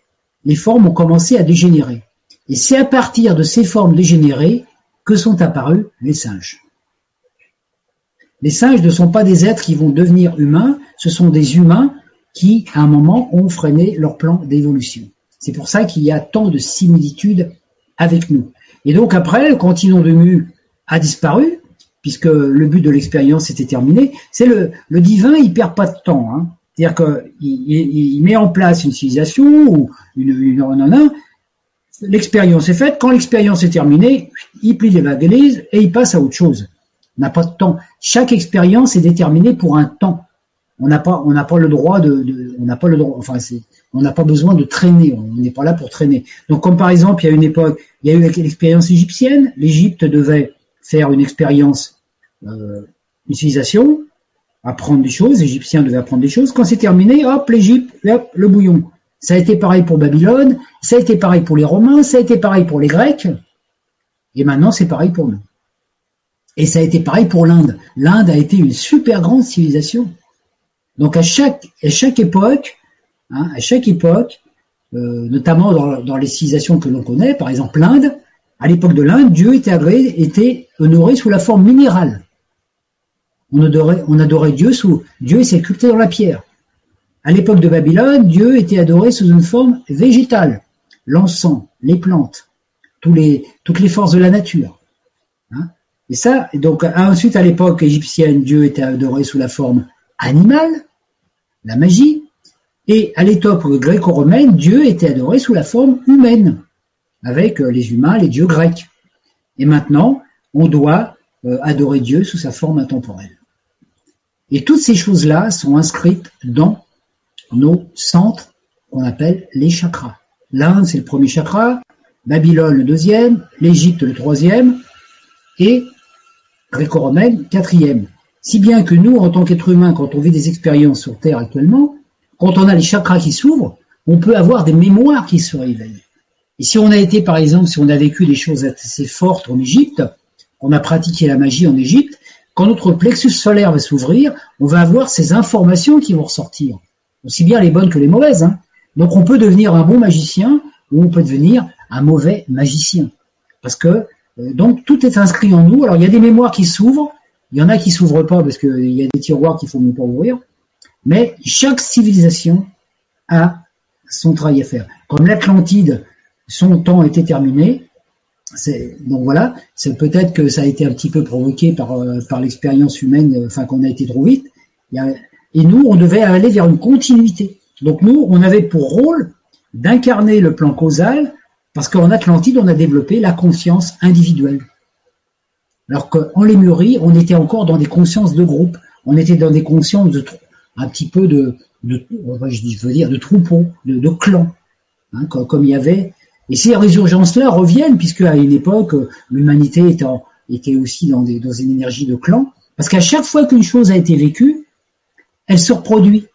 Speaker 2: les formes ont commencé à dégénérer. Et c'est à partir de ces formes dégénérées que sont apparus les singes. Les singes ne sont pas des êtres qui vont devenir humains, ce sont des humains qui, à un moment, ont freiné leur plan d'évolution. C'est pour ça qu'il y a tant de similitudes avec nous. Et donc après, le continent de Mu a disparu, puisque le but de l'expérience était terminé, c'est le, divin, il perd pas de temps. Hein. C'est-à-dire qu'il il, met en place une civilisation ou une, une, l'expérience est faite. Quand l'expérience est terminée, il plie les valises et il passe à autre chose. On n'a pas de temps. Chaque expérience est déterminée pour un temps. On n'a pas, pas le droit de, de on n'a pas le droit, enfin, on n'a pas besoin de traîner. On n'est pas là pour traîner. Donc, comme par exemple, il y a une époque, il y a eu l'expérience égyptienne. L'Égypte devait faire une expérience, euh, une civilisation, apprendre des choses, les Égyptiens devaient apprendre des choses. Quand c'est terminé, hop, l'Égypte, hop, le bouillon. Ça a été pareil pour Babylone, ça a été pareil pour les Romains, ça a été pareil pour les Grecs, et maintenant c'est pareil pour nous. Et ça a été pareil pour l'Inde. L'Inde a été une super grande civilisation. Donc à chaque, à chaque époque, hein, à chaque époque, euh, notamment dans, les civilisations que l'on connaît, par exemple l'Inde, à l'époque de l'Inde, Dieu était honoré sous la forme minérale. On adorait, Dieu sous Dieu sculpté dans la pierre. À l'époque de Babylone, Dieu était adoré sous une forme végétale, l'encens, les plantes, toutes les forces de la nature. Hein et ça, donc ensuite à l'époque égyptienne, Dieu était adoré sous la forme animale, la magie, et à l'époque gréco-romaine, Dieu était adoré sous la forme humaine, avec euh, les humains, les dieux grecs. Et maintenant, on doit euh, adorer Dieu sous sa forme intemporelle. Et toutes ces choses-là sont inscrites dans nos centres qu'on appelle les chakras. L'Inde, c'est le premier chakra, Babylone, le deuxième, l'Égypte, le troisième, et gréco-romaine, quatrième. Si bien que nous, en tant qu'êtres humains, quand on vit des expériences sur Terre actuellement, quand on a les chakras qui s'ouvrent, on peut avoir des mémoires qui se réveillent. Et si on a été, par exemple, si on a vécu des choses assez fortes en Égypte, on a pratiqué la magie en Égypte, quand notre plexus solaire va s'ouvrir, on va avoir ces informations qui vont ressortir aussi bien les bonnes que les mauvaises. Hein. Donc on peut devenir un bon magicien ou on peut devenir un mauvais magicien. Parce que euh, donc tout est inscrit en nous. Alors il y a des mémoires qui s'ouvrent, il y en a qui s'ouvrent pas parce qu'il y a des tiroirs qu'il faut mieux pas ouvrir. Mais chaque civilisation a son travail à faire. Comme l'Atlantide, son temps était terminé. Donc voilà, c'est peut-être que ça a été un petit peu provoqué par, euh, par l'expérience humaine, euh, enfin qu'on a été trop vite. Et nous, on devait aller vers une continuité. Donc nous, on avait pour rôle d'incarner le plan causal, parce qu'en Atlantide, on a développé la conscience individuelle. Alors qu'en Lémurie, on était encore dans des consciences de groupe, on était dans des consciences de un petit peu de, je veux dire, de troupeau, de, de clan, hein, comme, il y avait. Et ces résurgences-là reviennent, puisque à une époque, l'humanité était, aussi dans, dans une énergie de clan, parce qu'à chaque fois qu'une chose a été vécue, elle se reproduit.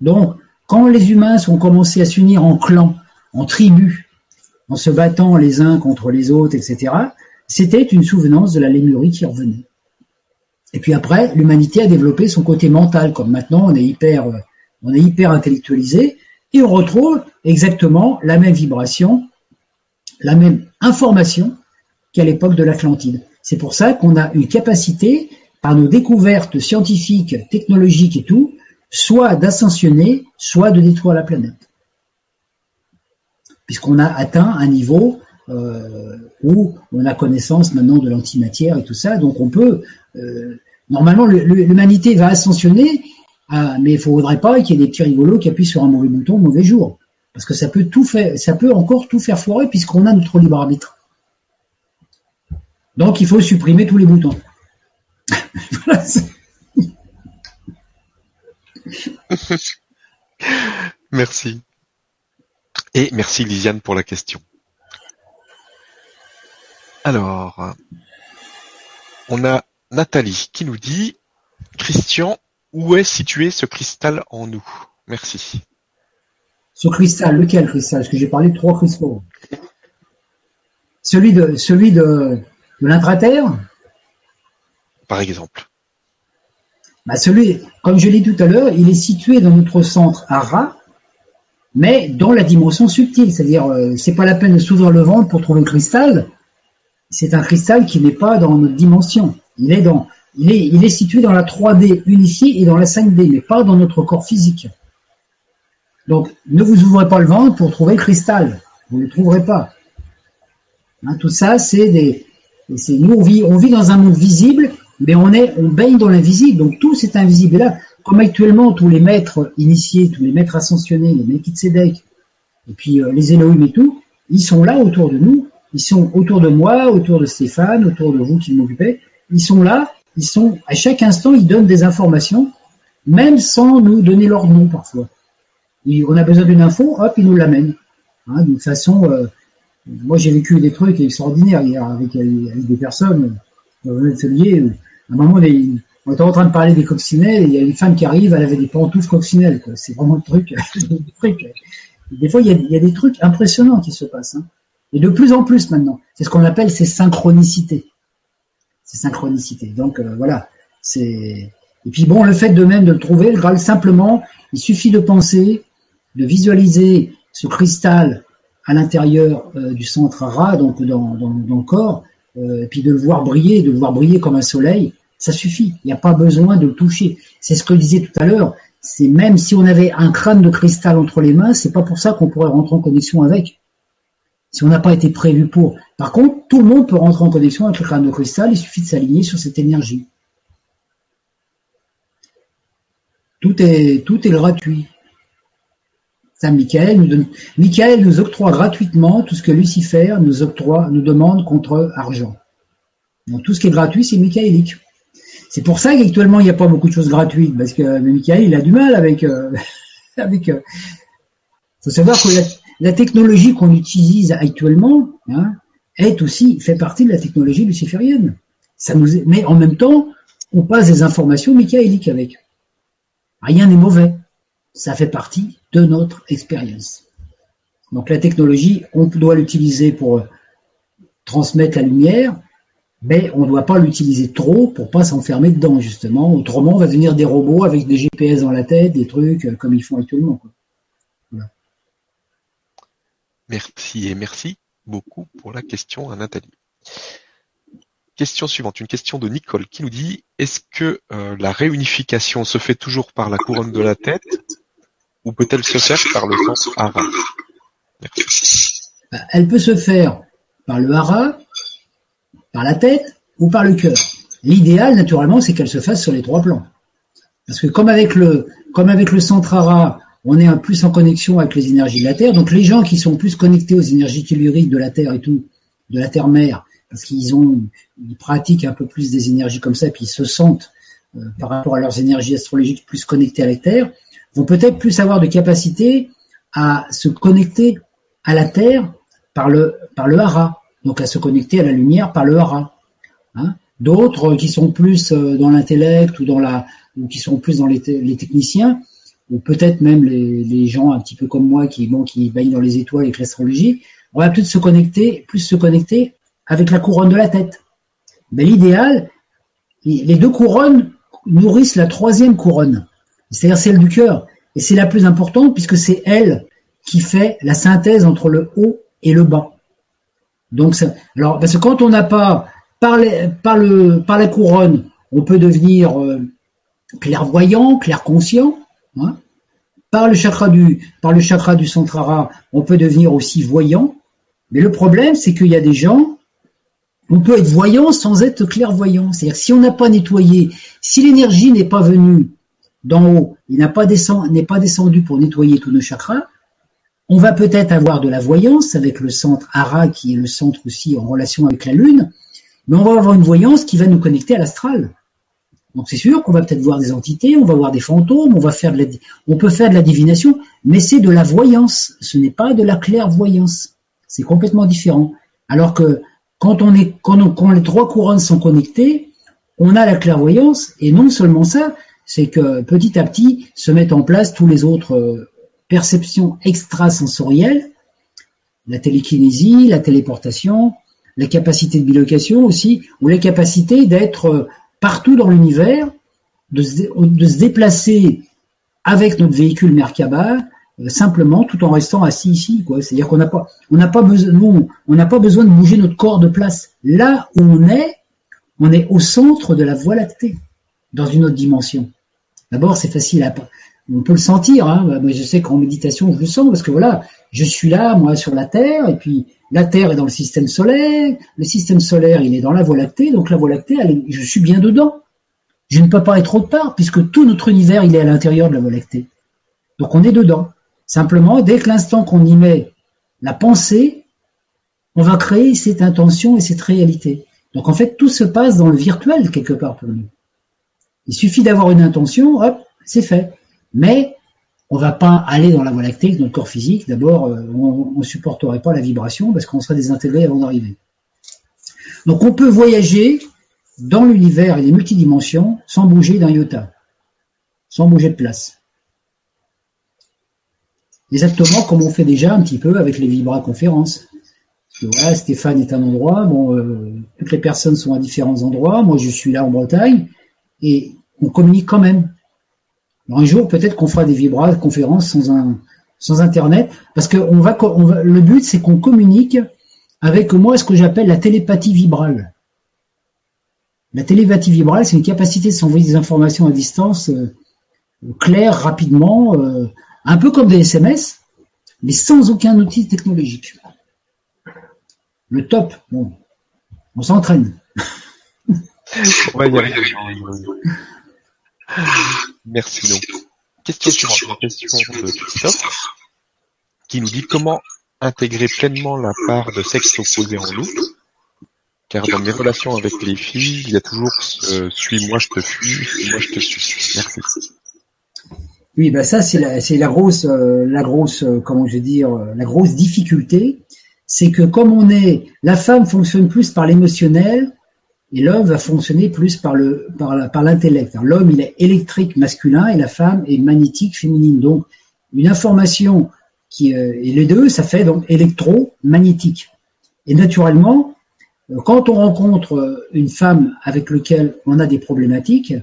Speaker 2: Donc, quand les humains sont commencés à s'unir en clans, en tribus, en se battant les uns contre les autres, etc., c'était une souvenance de la lémurie qui revenait. Et puis après, l'humanité a développé son côté mental, comme maintenant on est hyper, on est hyper intellectualisé, et on retrouve exactement la même vibration, la même information qu'à l'époque de l'Atlantide. C'est pour ça qu'on a une capacité par nos découvertes scientifiques, technologiques et tout, soit d'ascensionner, soit de détruire la planète. Puisqu'on a atteint un niveau euh, où on a connaissance maintenant de l'antimatière et tout ça, donc on peut euh, normalement l'humanité va ascensionner, ah, mais il ne faudrait pas qu'il y ait des petits rigolos qui appuient sur un mauvais bouton au mauvais jour, parce que ça peut tout faire, ça peut encore tout faire foirer puisqu'on a notre libre arbitre. Donc il faut supprimer tous les boutons.
Speaker 1: merci. Et merci Lisiane pour la question. Alors, on a Nathalie qui nous dit Christian, où est situé ce cristal en nous? Merci.
Speaker 2: Ce cristal, lequel cristal? Parce que j'ai parlé de trois cristaux. Celui de celui de, de l'intraterre?
Speaker 1: Par exemple
Speaker 2: bah celui, Comme je l'ai dit tout à l'heure, il est situé dans notre centre à Ra, mais dans la dimension subtile. C'est-à-dire, euh, c'est pas la peine de s'ouvrir le ventre pour trouver le cristal. C'est un cristal qui n'est pas dans notre dimension. Il est dans, il est, il est situé dans la 3D unifiée et dans la 5D, mais pas dans notre corps physique. Donc, ne vous ouvrez pas le ventre pour trouver le cristal. Vous ne le trouverez pas. Hein, tout ça, c'est des, c'est nous on vit, on vit dans un monde visible mais on est, on baigne dans l'invisible, donc tout c'est invisible. Et là, comme actuellement tous les maîtres initiés, tous les maîtres ascensionnés, les Melchizedek, et puis euh, les Elohim et tout, ils sont là autour de nous, ils sont autour de moi, autour de Stéphane, autour de vous qui m'occupez, ils sont là, ils sont, à chaque instant, ils donnent des informations, même sans nous donner leur nom parfois. on a besoin d'une info, hop, ils nous l'amènent. Hein, d'une façon, euh, moi j'ai vécu des trucs extraordinaires hier avec, des personnes, Dans un à un moment, on était en train de parler des coccinelles, il y a une femme qui arrive, elle avait des pantoufles coccinelles. C'est vraiment le truc. Des fois, il y, a, des trucs impressionnants qui se passent. Hein. Et de plus en plus maintenant. C'est ce qu'on appelle ces synchronicités. Ces synchronicités. Donc euh, voilà. C'est. Et puis bon, le fait de même de le trouver, le Graal, simplement, il suffit de penser, de visualiser ce cristal à l'intérieur euh, du centre Ara, donc dans, le corps, euh, et puis de le voir briller, de le voir briller comme un soleil, ça suffit. Il n'y a pas besoin de le toucher. C'est ce que je disais tout à l'heure. C'est même si on avait un crâne de cristal entre les mains, c'est pas pour ça qu'on pourrait rentrer en connexion avec. Si on n'a pas été prévu pour. Par contre, tout le monde peut rentrer en connexion avec le crâne de cristal. Il suffit de s'aligner sur cette énergie. Tout est, tout est gratuit. Ça, Michael nous, donne, Michael nous octroie gratuitement tout ce que Lucifer nous octroie, nous demande contre argent. Donc tout ce qui est gratuit, c'est michaélique. C'est pour ça qu'actuellement il n'y a pas beaucoup de choses gratuites, parce que Michael il a du mal avec. Euh, avec euh, faut savoir que la, technologie qu'on utilise actuellement hein, est aussi fait partie de la technologie luciférienne. Ça nous mais en même temps, on passe des informations michaéliques avec. Rien n'est mauvais. Ça fait partie de notre expérience. Donc la technologie, on doit l'utiliser pour transmettre la lumière, mais on ne doit pas l'utiliser trop pour pas s'enfermer dedans justement. Autrement, on va devenir des robots avec des GPS dans la tête, des trucs euh, comme ils font actuellement.
Speaker 1: Merci et merci beaucoup pour la question à Nathalie. Question suivante, une question de Nicole qui nous dit est-ce que euh, la réunification se fait toujours par la couronne de la tête ou peut-elle se faire par le sens hara
Speaker 2: Elle peut se faire par le hara, par la tête ou par le cœur. L'idéal, naturellement, c'est qu'elle se fasse sur les trois plans. Parce que comme avec le, comme avec le centre hara, on est un plus en connexion avec les énergies de la Terre. Donc les gens qui sont plus connectés aux énergies telluriques de la Terre et tout, de la Terre-mère, parce qu'ils pratiquent un peu plus des énergies comme ça, puis ils se sentent euh, par rapport à leurs énergies astrologiques plus connectés à la Terre, vont peut-être plus avoir de capacité à se connecter à la Terre par le par hara, donc à se connecter à la lumière par le hara. Hein. D'autres qui sont plus euh, dans l'intellect ou dans la qui sont plus dans les techniciens, ou peut-être même les, gens un petit peu comme moi qui bon qui baignent dans les étoiles avec l'astrologie, on va plus se connecter, plus se connecter avec la couronne de la tête. Mais l'idéal, les deux couronnes nourrissent la troisième couronne, c'est-à-dire celle du cœur. Et c'est la plus importante puisque c'est elle qui fait la synthèse entre le haut et le bas. Donc, alors, parce que quand on n'a pas, par la couronne, on peut devenir euh, clairvoyant, clair-conscient. Hein? Par le chakra du, par le chakra du on peut devenir aussi voyant. Mais le problème, c'est qu'il y a des gens, on peut être voyant sans être clairvoyant. C'est-à-dire, si on n'a pas nettoyé, si l'énergie n'est pas venue d'en haut, il n'est pas descendu pour nettoyer tous nos chakras, on va peut-être avoir de la voyance avec le centre Ara, qui est le centre aussi en relation avec la Lune, mais on va avoir une voyance qui va nous connecter à l'astral. Donc c'est sûr qu'on va peut-être voir des entités, on va voir des fantômes, on va faire peut faire de la divination, mais c'est de la voyance, ce n'est pas de la clairvoyance. C'est complètement différent. Alors que quand quand les trois couronnes sont connectées, on a la clairvoyance, et non seulement ça, c'est que petit à petit se mettent en place tous les autres euh, perceptions extrasensorielles, la télékinésie, la téléportation, la capacité de bilocation aussi, ou la capacité d'être euh, partout dans l'univers, de, se déplacer avec notre véhicule Merkaba, euh, simplement tout en restant assis ici. C'est-à-dire qu'on n'a pas, on n'a pas besoin, on n'a pas besoin de bouger notre corps de place. Là où on est, on est au centre de la Voie lactée, dans une autre dimension. D'abord, c'est facile à, on peut le sentir. Hein. Moi, je sais qu'en méditation, je le sens parce que voilà, je suis là, moi, sur la Terre, et puis la Terre est dans le système solaire. Le système solaire, il est dans la Voie lactée, donc la Voie lactée, je suis bien dedans. Je ne peux pas être autre part puisque tout notre univers, il est à l'intérieur de la Voie lactée. Donc on est dedans. Simplement, dès que l'instant qu'on y met la pensée, on va créer cette intention et cette réalité. Donc en fait, tout se passe dans le virtuel quelque part pour nous. Il suffit d'avoir une intention, hop, c'est fait. Mais on va pas aller dans la voie lactée avec notre corps physique. D'abord, euh, on ne supporterait pas la vibration parce qu'on serait désintégré avant d'arriver. Donc on peut voyager dans l'univers et les multidimensions sans bouger d'un iota, sans bouger de place. Exactement comme on fait déjà un petit peu avec les Vibra conférences. Voilà, Stéphane est un endroit, bon, euh, toutes les personnes sont à différents endroits, moi je suis là en Bretagne, et on communique quand même. Un jour, peut-être qu'on fera des Vibra conférences sans un, sans internet, parce que on va, on va le but c'est qu'on communique avec moi ce que j'appelle la télépathie vibrale. La télépathie vibrale, c'est une capacité de s'envoyer des informations à distance euh, claires, rapidement, euh, un peu comme des SMS, mais sans aucun outil technologique. Le top, bon, on s'entraîne.
Speaker 1: Merci. Donc, question suivante, question de Christophe, qui nous dit comment intégrer pleinement la part de sexe opposé en nous, car dans mes relations avec les filles, il y a toujours ce suis-moi, je te fuis, suis-moi, je te suis. Merci.
Speaker 2: Oui, bah ça c'est la, c'est la grosse, euh, la grosse, euh, comment je vais dire, euh, la grosse difficulté, c'est que comme on est, la femme fonctionne plus par l'émotionnel et l'homme va fonctionner plus par le, par, par l'intellect. L'homme il est électrique masculin et la femme est magnétique féminine. Donc une information qui et les deux, ça fait donc électromagnétique. Et naturellement, quand on rencontre une femme avec laquelle on a des problématiques,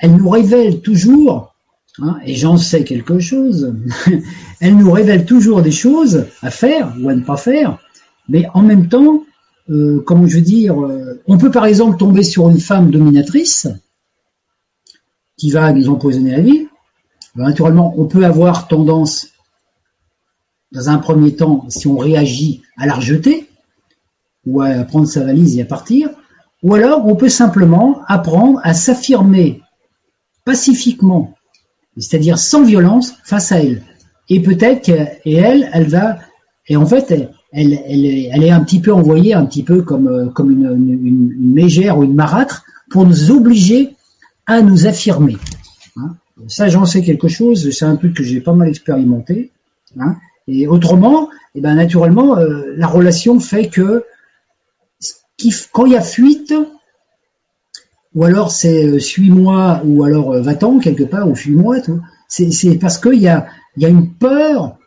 Speaker 2: elle nous révèle toujours Hein, et j'en sais quelque chose. Elle nous révèle toujours des choses à faire ou à ne pas faire, mais en même temps, euh, comment je veux dire, euh, on peut par exemple tomber sur une femme dominatrice qui va nous empoisonner la vie. Ben, naturellement, on peut avoir tendance, dans un premier temps, si on réagit, à la rejeter ou à prendre sa valise et à partir, ou alors on peut simplement apprendre à s'affirmer pacifiquement c'est-à-dire sans violence face à elle. Et peut-être et elle, elle va, et en fait, elle, elle, elle, est un petit peu envoyée, un petit peu comme, euh, comme une, une, une mégère ou une marâtre, pour nous obliger à nous affirmer. Hein. Ça, j'en sais quelque chose. C'est un truc que j'ai pas mal expérimenté. Hein. Et autrement, et eh ben naturellement, euh, la relation fait que quand il y a fuite, ou alors c'est euh, suis-moi, ou alors euh, va-t'en quelque part, ou fuis-moi. C'est parce qu'il y a, y a une peur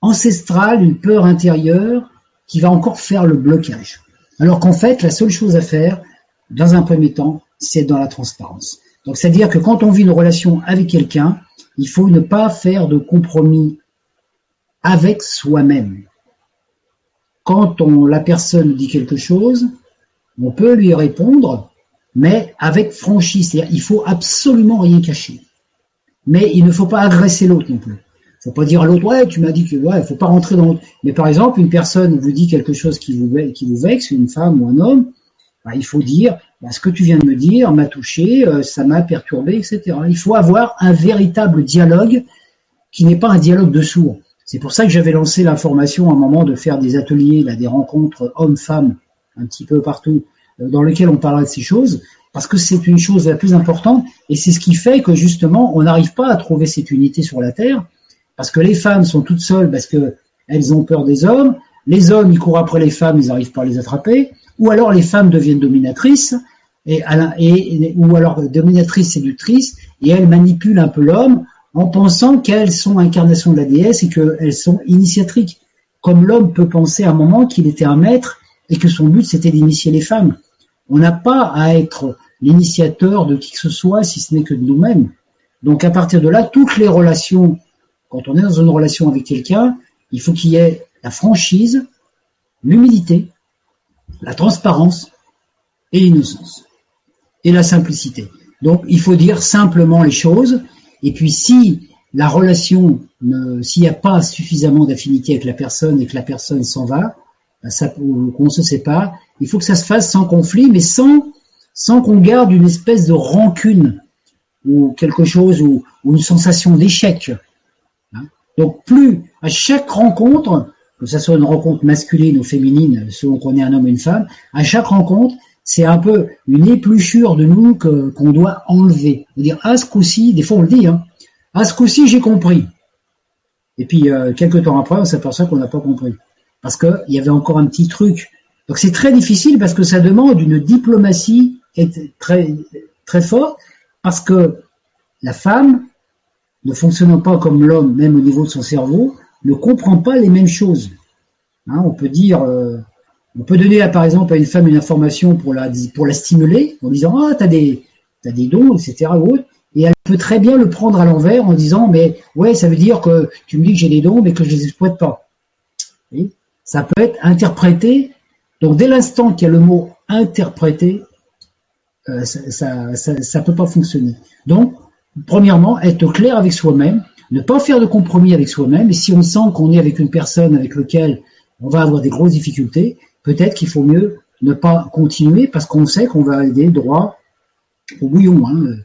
Speaker 2: ancestrale, une peur intérieure qui va encore faire le blocage. Alors qu'en fait, la seule chose à faire, dans un premier temps, c'est dans la transparence. Donc, c'est-à-dire que quand on vit une relation avec quelqu'un, il faut ne pas faire de compromis avec soi-même. Quand on, la personne dit quelque chose, on peut lui répondre mais avec franchise. C'est-à-dire, il faut absolument rien cacher. Mais il ne faut pas agresser l'autre non plus. Faut pas dire à l'autre, ouais, tu m'as dit que, ouais, faut pas rentrer dans Mais par exemple, une personne vous dit quelque chose qui vous, qui vous vexe, une femme ou un homme, bah, il faut dire, bah, ce que tu viens de me dire m'a touché, euh, ça m'a perturbé, etc. Il faut avoir un véritable dialogue qui n'est pas un dialogue de sourds. C'est pour ça que j'avais lancé l'information à un moment de faire des ateliers, là, des rencontres hommes-femmes, un petit peu partout, dans lequel on parlera de ces choses, parce que c'est une chose la plus importante, et c'est ce qui fait que justement, on n'arrive pas à trouver cette unité sur la Terre, parce que les femmes sont toutes seules parce que elles ont peur des hommes, les hommes ils courent après les femmes, ils n'arrivent pas à les attraper, ou alors les femmes deviennent dominatrices, et, ou alors dominatrices séductrices, et elles manipulent un peu l'homme en pensant qu'elles sont incarnations de la déesse et qu'elles sont initiatriques. Comme l'homme peut penser à un moment qu'il était un maître et que son but c'était d'initier les femmes. On n'a pas à être l'initiateur de qui que ce soit si ce n'est que de nous-mêmes. Donc à partir de là, toutes les relations, quand on est dans une relation avec quelqu'un, il faut qu'il y ait la franchise, l'humilité, la transparence et l'innocence. Et la simplicité. Donc il faut dire simplement les choses. Et puis si la relation, s'il n'y a pas suffisamment d'affinité avec la personne et que la personne s'en va, ça, qu'on se sépare, il faut que ça se fasse sans conflit, mais sans, sans qu'on garde une espèce de rancune ou quelque chose ou, une sensation d'échec. Donc plus à chaque rencontre, que ce soit une rencontre masculine ou féminine, selon qu'on est un homme ou une femme, à chaque rencontre, c'est un peu une épluchure de nous qu'on doit enlever. dire, à ce coup-ci, des fois on le dit, hein, à ce coup-ci j'ai compris. Et puis euh, quelques temps après, on s'aperçoit qu'on n'a pas compris parce qu'il y avait encore un petit truc. Donc c'est très difficile parce que ça demande une diplomatie très, très forte parce que la femme, ne fonctionnant pas comme l'homme, même au niveau de son cerveau, ne comprend pas les mêmes choses. Hein, on peut dire, euh, on peut donner par exemple à une femme une information pour la, stimuler en disant ah t'as des, des dons, etc. et elle peut très bien le prendre à l'envers en disant mais ouais ça veut dire que tu me dis que j'ai des dons mais que je les exploite pas. ça peut être interprété. Donc dès l'instant qu'il y a le mot interprété, euh, ça, ça, ça, peut pas fonctionner. Donc premièrement être clair avec soi-même, ne pas faire de compromis avec soi-même. Et si on sent qu'on est avec une personne avec laquelle on va avoir des grosses difficultés, peut-être qu'il faut mieux ne pas continuer parce qu'on sait qu'on va aider droit au bouillon. Hein.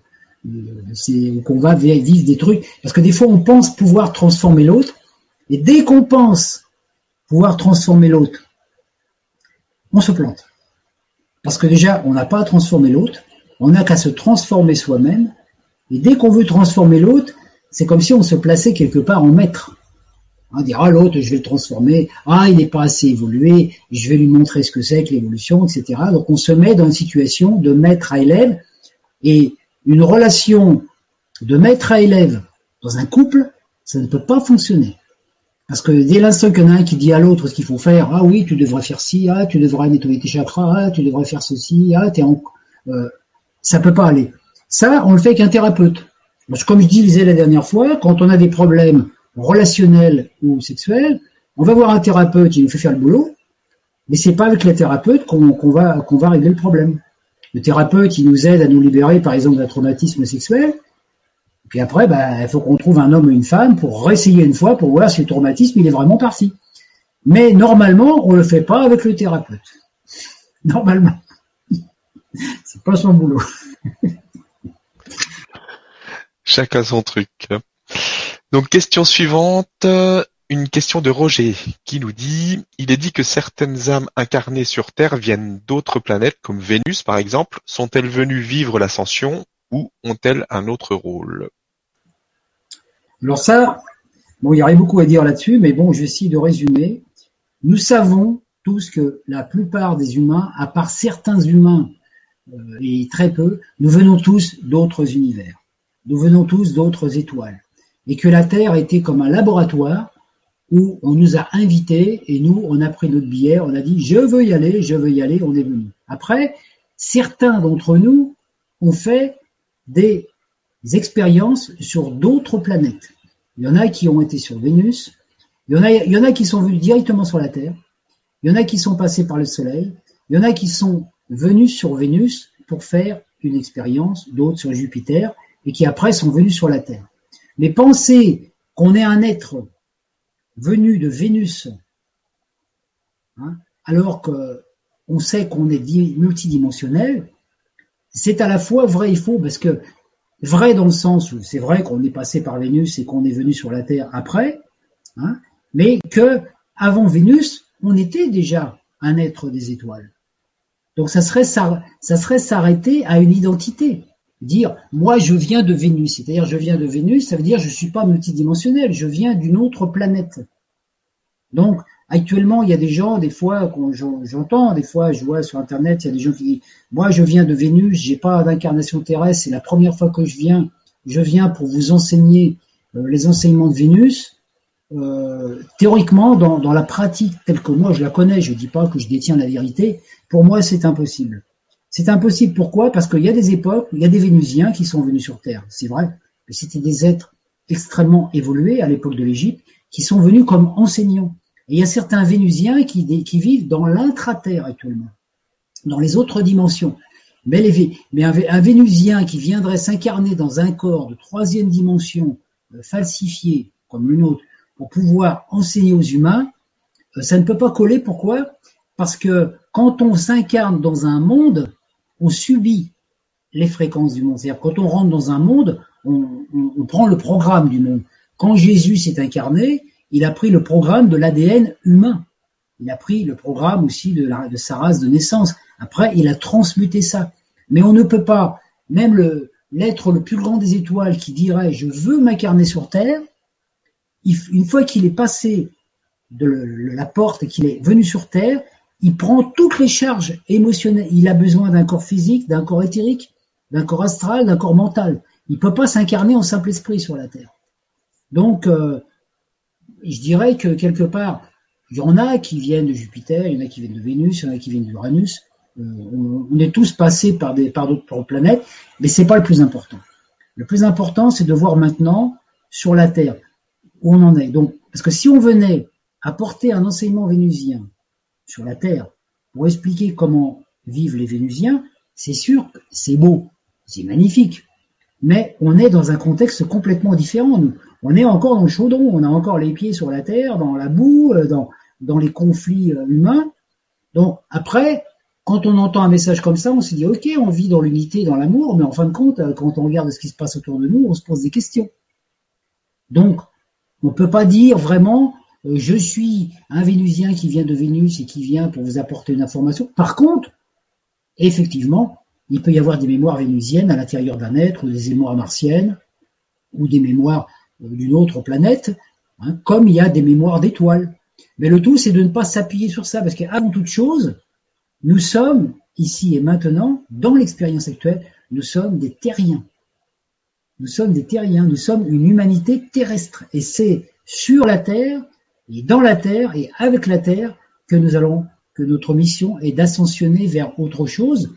Speaker 2: C'est qu'on va vivre des trucs. Parce que des fois, on pense pouvoir transformer l'autre, et dès qu'on pense pouvoir transformer l'autre, on se plante. Parce que déjà, on n'a pas à transformer l'autre, on n'a qu'à se transformer soi-même, et dès qu'on veut transformer l'autre, c'est comme si on se plaçait quelque part en maître. On dire, ah, l'autre, je vais le transformer, ah, il n'est pas assez évolué, je vais lui montrer ce que c'est que l'évolution, etc. Donc on se met dans une situation de maître à élève, et une relation de maître à élève dans un couple, ça ne peut pas fonctionner. Parce que dès l'instant qu'il y en a un qui dit à l'autre ce qu'il faut faire, ah oui, tu devrais faire ci, ah, tu devrais nettoyer tes chakras, ah, tu devrais faire ceci, ah, t'es en... Euh, ça peut pas aller. Ça, on le fait avec un thérapeute. Parce que comme je disais la dernière fois, quand on a des problèmes relationnels ou sexuels, on va voir un thérapeute, il nous fait faire le boulot, mais c'est pas avec le thérapeute qu'on va, régler le problème. Le thérapeute, il nous aide à nous libérer, par exemple, d'un traumatisme sexuel. Puis après, bah, il faut qu'on trouve un homme ou une femme pour réessayer une fois pour voir si le traumatisme il est vraiment parti. Mais normalement, on le fait pas avec le thérapeute. Normalement. C'est pas son boulot.
Speaker 1: Chacun son truc. Donc question suivante, une question de Roger qui nous dit Il est dit que certaines âmes incarnées sur Terre viennent d'autres planètes comme Vénus par exemple. Sont-elles venues vivre l'ascension ou ont-elles un autre rôle?
Speaker 2: Alors ça, bon, il y aurait beaucoup à dire là-dessus, mais bon, je de résumer. Nous savons tous que la plupart des humains, à part certains humains euh, et très peu, nous venons tous d'autres univers. Nous venons tous d'autres étoiles. Et que la Terre était comme un laboratoire où on nous a invités et nous, on a pris notre billet, on a dit je veux y aller, je veux y aller, on est venu. Après, certains d'entre nous ont fait des expériences sur d'autres planètes. Il y en a qui ont été sur Vénus, il y en a, il y en a qui sont venus directement sur la Terre, il y en a qui sont passés par le Soleil, il y en a qui sont venus sur Vénus pour faire une expérience, d'autres sur Jupiter, et qui après sont venus sur la Terre. Mais penser qu'on est un être venu de Vénus, hein, alors qu'on sait qu'on est multidimensionnel, c'est à la fois vrai et faux, parce que vrai dans le sens où c'est vrai qu'on est passé par Vénus et qu'on est venu sur la Terre après, hein, mais que avant Vénus, on était déjà un être des étoiles. Donc ça ça serait s'arrêter à une identité dire moi je viens de Vénus, c'est-à-dire je viens de Vénus, ça veut dire je suis pas multidimensionnel, je viens d'une autre planète. Donc actuellement il y a des gens, des fois j'entends, des fois je vois sur internet il y a des gens qui disent moi je viens de Vénus, j'ai pas d'incarnation terrestre, c'est la première fois que je viens, je viens pour vous enseigner euh, les enseignements de Vénus. Euh, théoriquement, dans, dans la pratique telle que moi je la connais, je dis pas que je détiens la vérité, pour moi c'est impossible. C'est impossible. Pourquoi? Parce qu'il y a des époques il y a des Vénusiens qui sont venus sur Terre. C'est vrai. Mais c'était des êtres extrêmement évolués à l'époque de l'Égypte qui sont venus comme enseignants. Et il y a certains Vénusiens qui, vivent dans l'intra-terre actuellement, dans les autres dimensions. Mais, mais un, Vénusien qui viendrait s'incarner dans un corps de troisième dimension euh, falsifié comme le nôtre pour pouvoir enseigner aux humains, euh, ça ne peut pas coller. Pourquoi? Parce que quand on s'incarne dans un monde, on subit les fréquences du monde. C'est-à-dire quand on rentre dans un monde, on, prend le programme du monde. Quand Jésus s'est incarné, il a pris le programme de l'ADN humain. Il a pris le programme aussi de, de, sa race de naissance. Après, il a transmuté ça. Mais on ne peut pas, même l'être le, plus grand des étoiles qui dirait je veux m'incarner sur Terre, une fois qu'il est passé de la porte et qu'il est venu sur Terre, il prend toutes les charges émotionnelles. Il a besoin d'un corps physique, d'un corps éthérique, d'un corps astral, d'un corps mental. Il peut pas s'incarner en simple esprit sur la Terre. Donc, euh, je dirais que quelque part, il y en a qui viennent de Jupiter, il y en a qui viennent de Vénus, il y en a qui viennent d'Uranus. Euh, on est tous passés par par d'autres planètes, mais c'est pas le plus important. Le plus important, c'est de voir maintenant sur la Terre où on en est. Donc, parce que si on venait apporter un enseignement vénusien sur la Terre pour expliquer comment vivent les Vénusiens, c'est sûr, c'est beau, c'est magnifique, mais on est dans un contexte complètement différent. Nous, on est encore dans le chaudron, on a encore les pieds sur la terre, dans la boue, euh, dans, dans les conflits euh, humains. Donc après, quand on entend un message comme ça, on se dit ok, on vit dans l'unité, dans l'amour, mais en fin de compte, euh, quand on regarde ce qui se passe autour de nous, on se pose des questions. Donc, on peut pas dire vraiment je suis un Vénusien qui vient de Vénus et qui vient pour vous apporter une information. Par contre, effectivement, il peut y avoir des mémoires vénusiennes à l'intérieur d'un être, ou des mémoires martiennes, ou des mémoires d'une autre planète, hein, comme il y a des mémoires d'étoiles. Mais le tout, c'est de ne pas s'appuyer sur ça, parce qu'avant toute chose, nous sommes, ici et maintenant, dans l'expérience actuelle, nous sommes des terriens. Nous sommes des terriens, nous sommes une humanité terrestre. Et c'est sur la Terre, et dans la Terre, et avec la Terre, que nous allons, que notre mission est d'ascensionner vers autre chose.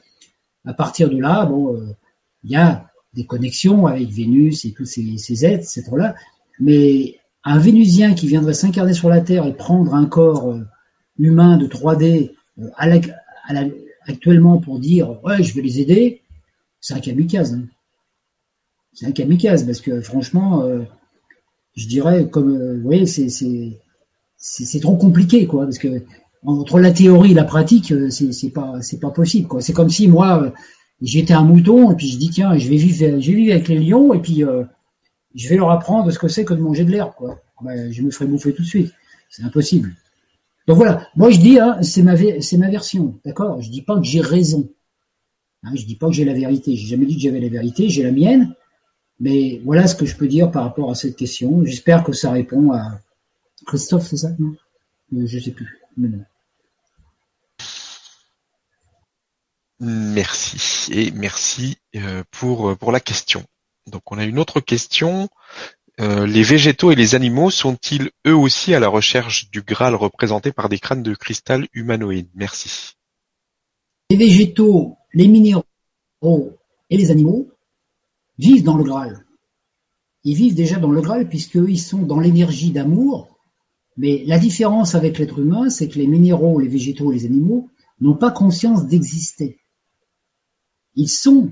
Speaker 2: À partir de là, bon, euh, il y a des connexions avec Vénus et tous ces, êtres, ces êtres-là. Mais un Vénusien qui viendrait s'incarner sur la Terre et prendre un corps euh, humain de 3D euh, actuellement pour dire ouais je vais les aider, c'est un kamikaze. Hein. C'est un kamikaze parce que franchement, je dirais comme vous voyez c'est c'est trop compliqué quoi parce que entre la théorie et la pratique c'est c'est pas c'est pas possible quoi. C'est comme si moi j'étais un mouton et puis je dis tiens je vais vivre je vais vivre avec les lions et puis euh, je vais leur apprendre ce que c'est que de manger de l'herbe quoi. Ben, je me ferai bouffer tout de suite. C'est impossible. Donc voilà. Moi je dis hein, c'est ma c'est ma version d'accord? Je dis pas que j'ai raison. Hein, je dis pas que j'ai la vérité. J'ai jamais dit que j'avais la vérité j'ai la mienne. Mais voilà ce que je peux dire par rapport à cette question. J'espère que ça répond à Christophe c'est ça? Non je sais plus mais non.
Speaker 1: Merci et merci euh, pour euh, pour la question. Donc on a une autre question. Euh, les végétaux et les animaux sont-ils eux aussi à la recherche du Graal représenté par des crânes de cristal humanoïdes? Merci.
Speaker 2: Les végétaux, les minéraux et les animaux vivent dans le Graal. Ils vivent déjà dans le Graal puisqu'ils sont dans l'énergie d'amour. Mais la différence avec l'être humain, c'est que les minéraux, les végétaux les animaux n'ont pas conscience d'exister ils sont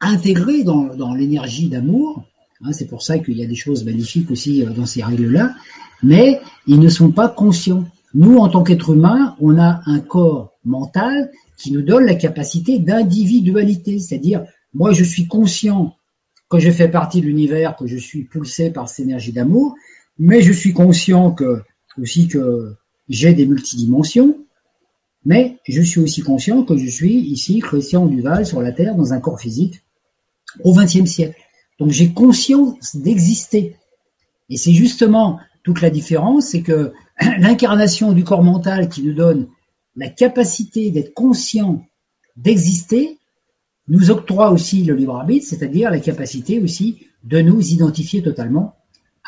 Speaker 2: intégrés dans, l'énergie d'amour. Hein, c'est pour ça qu'il y a des choses magnifiques aussi euh, dans ces règles-là, mais ils ne sont pas conscients. Nous, en tant qu'êtres humains, on a un corps mental qui nous donne la capacité d'individualité, c'est-à-dire moi je suis conscient que je fais partie de l'univers, que je suis pulsé par cette énergie d'amour, mais je suis conscient que aussi que j'ai des multidimensions, mais je suis aussi conscient que je suis ici Christian Duval sur la Terre dans un corps physique au XXe siècle. Donc j'ai conscience d'exister. Et c'est justement toute la différence, c'est que l'incarnation du corps mental qui nous donne la capacité d'être conscient d'exister nous octroie aussi le libre arbitre, c'est-à-dire la capacité aussi de nous identifier totalement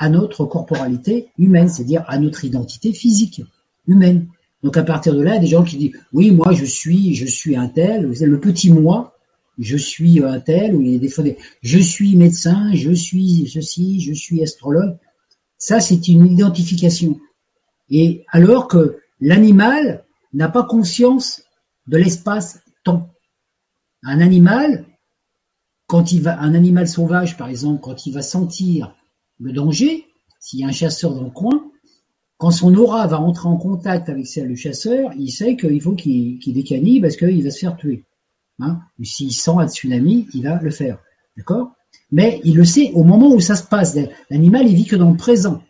Speaker 2: à notre corporalité humaine, c'est-à-dire à notre identité physique humaine. Donc à partir de là, il y a des gens qui disent oui, moi je suis, je suis un tel, le petit moi, je suis un tel, ou il y a des fois je suis médecin, je suis ceci, je suis astrologue. Ça, c'est une identification. Et alors que l'animal n'a pas conscience de l'espace-temps. Un animal, quand il va, un animal sauvage, par exemple, quand il va sentir le danger, s'il y a un chasseur dans le coin, quand son aura va entrer en contact avec celle du chasseur, il sait qu'il faut qu'il qu parce qu'il va se faire tuer. Hein? S'il sent un tsunami, il va le faire. D'accord? Mais il le sait au moment où ça se passe. L'animal, il vit que dans le présent.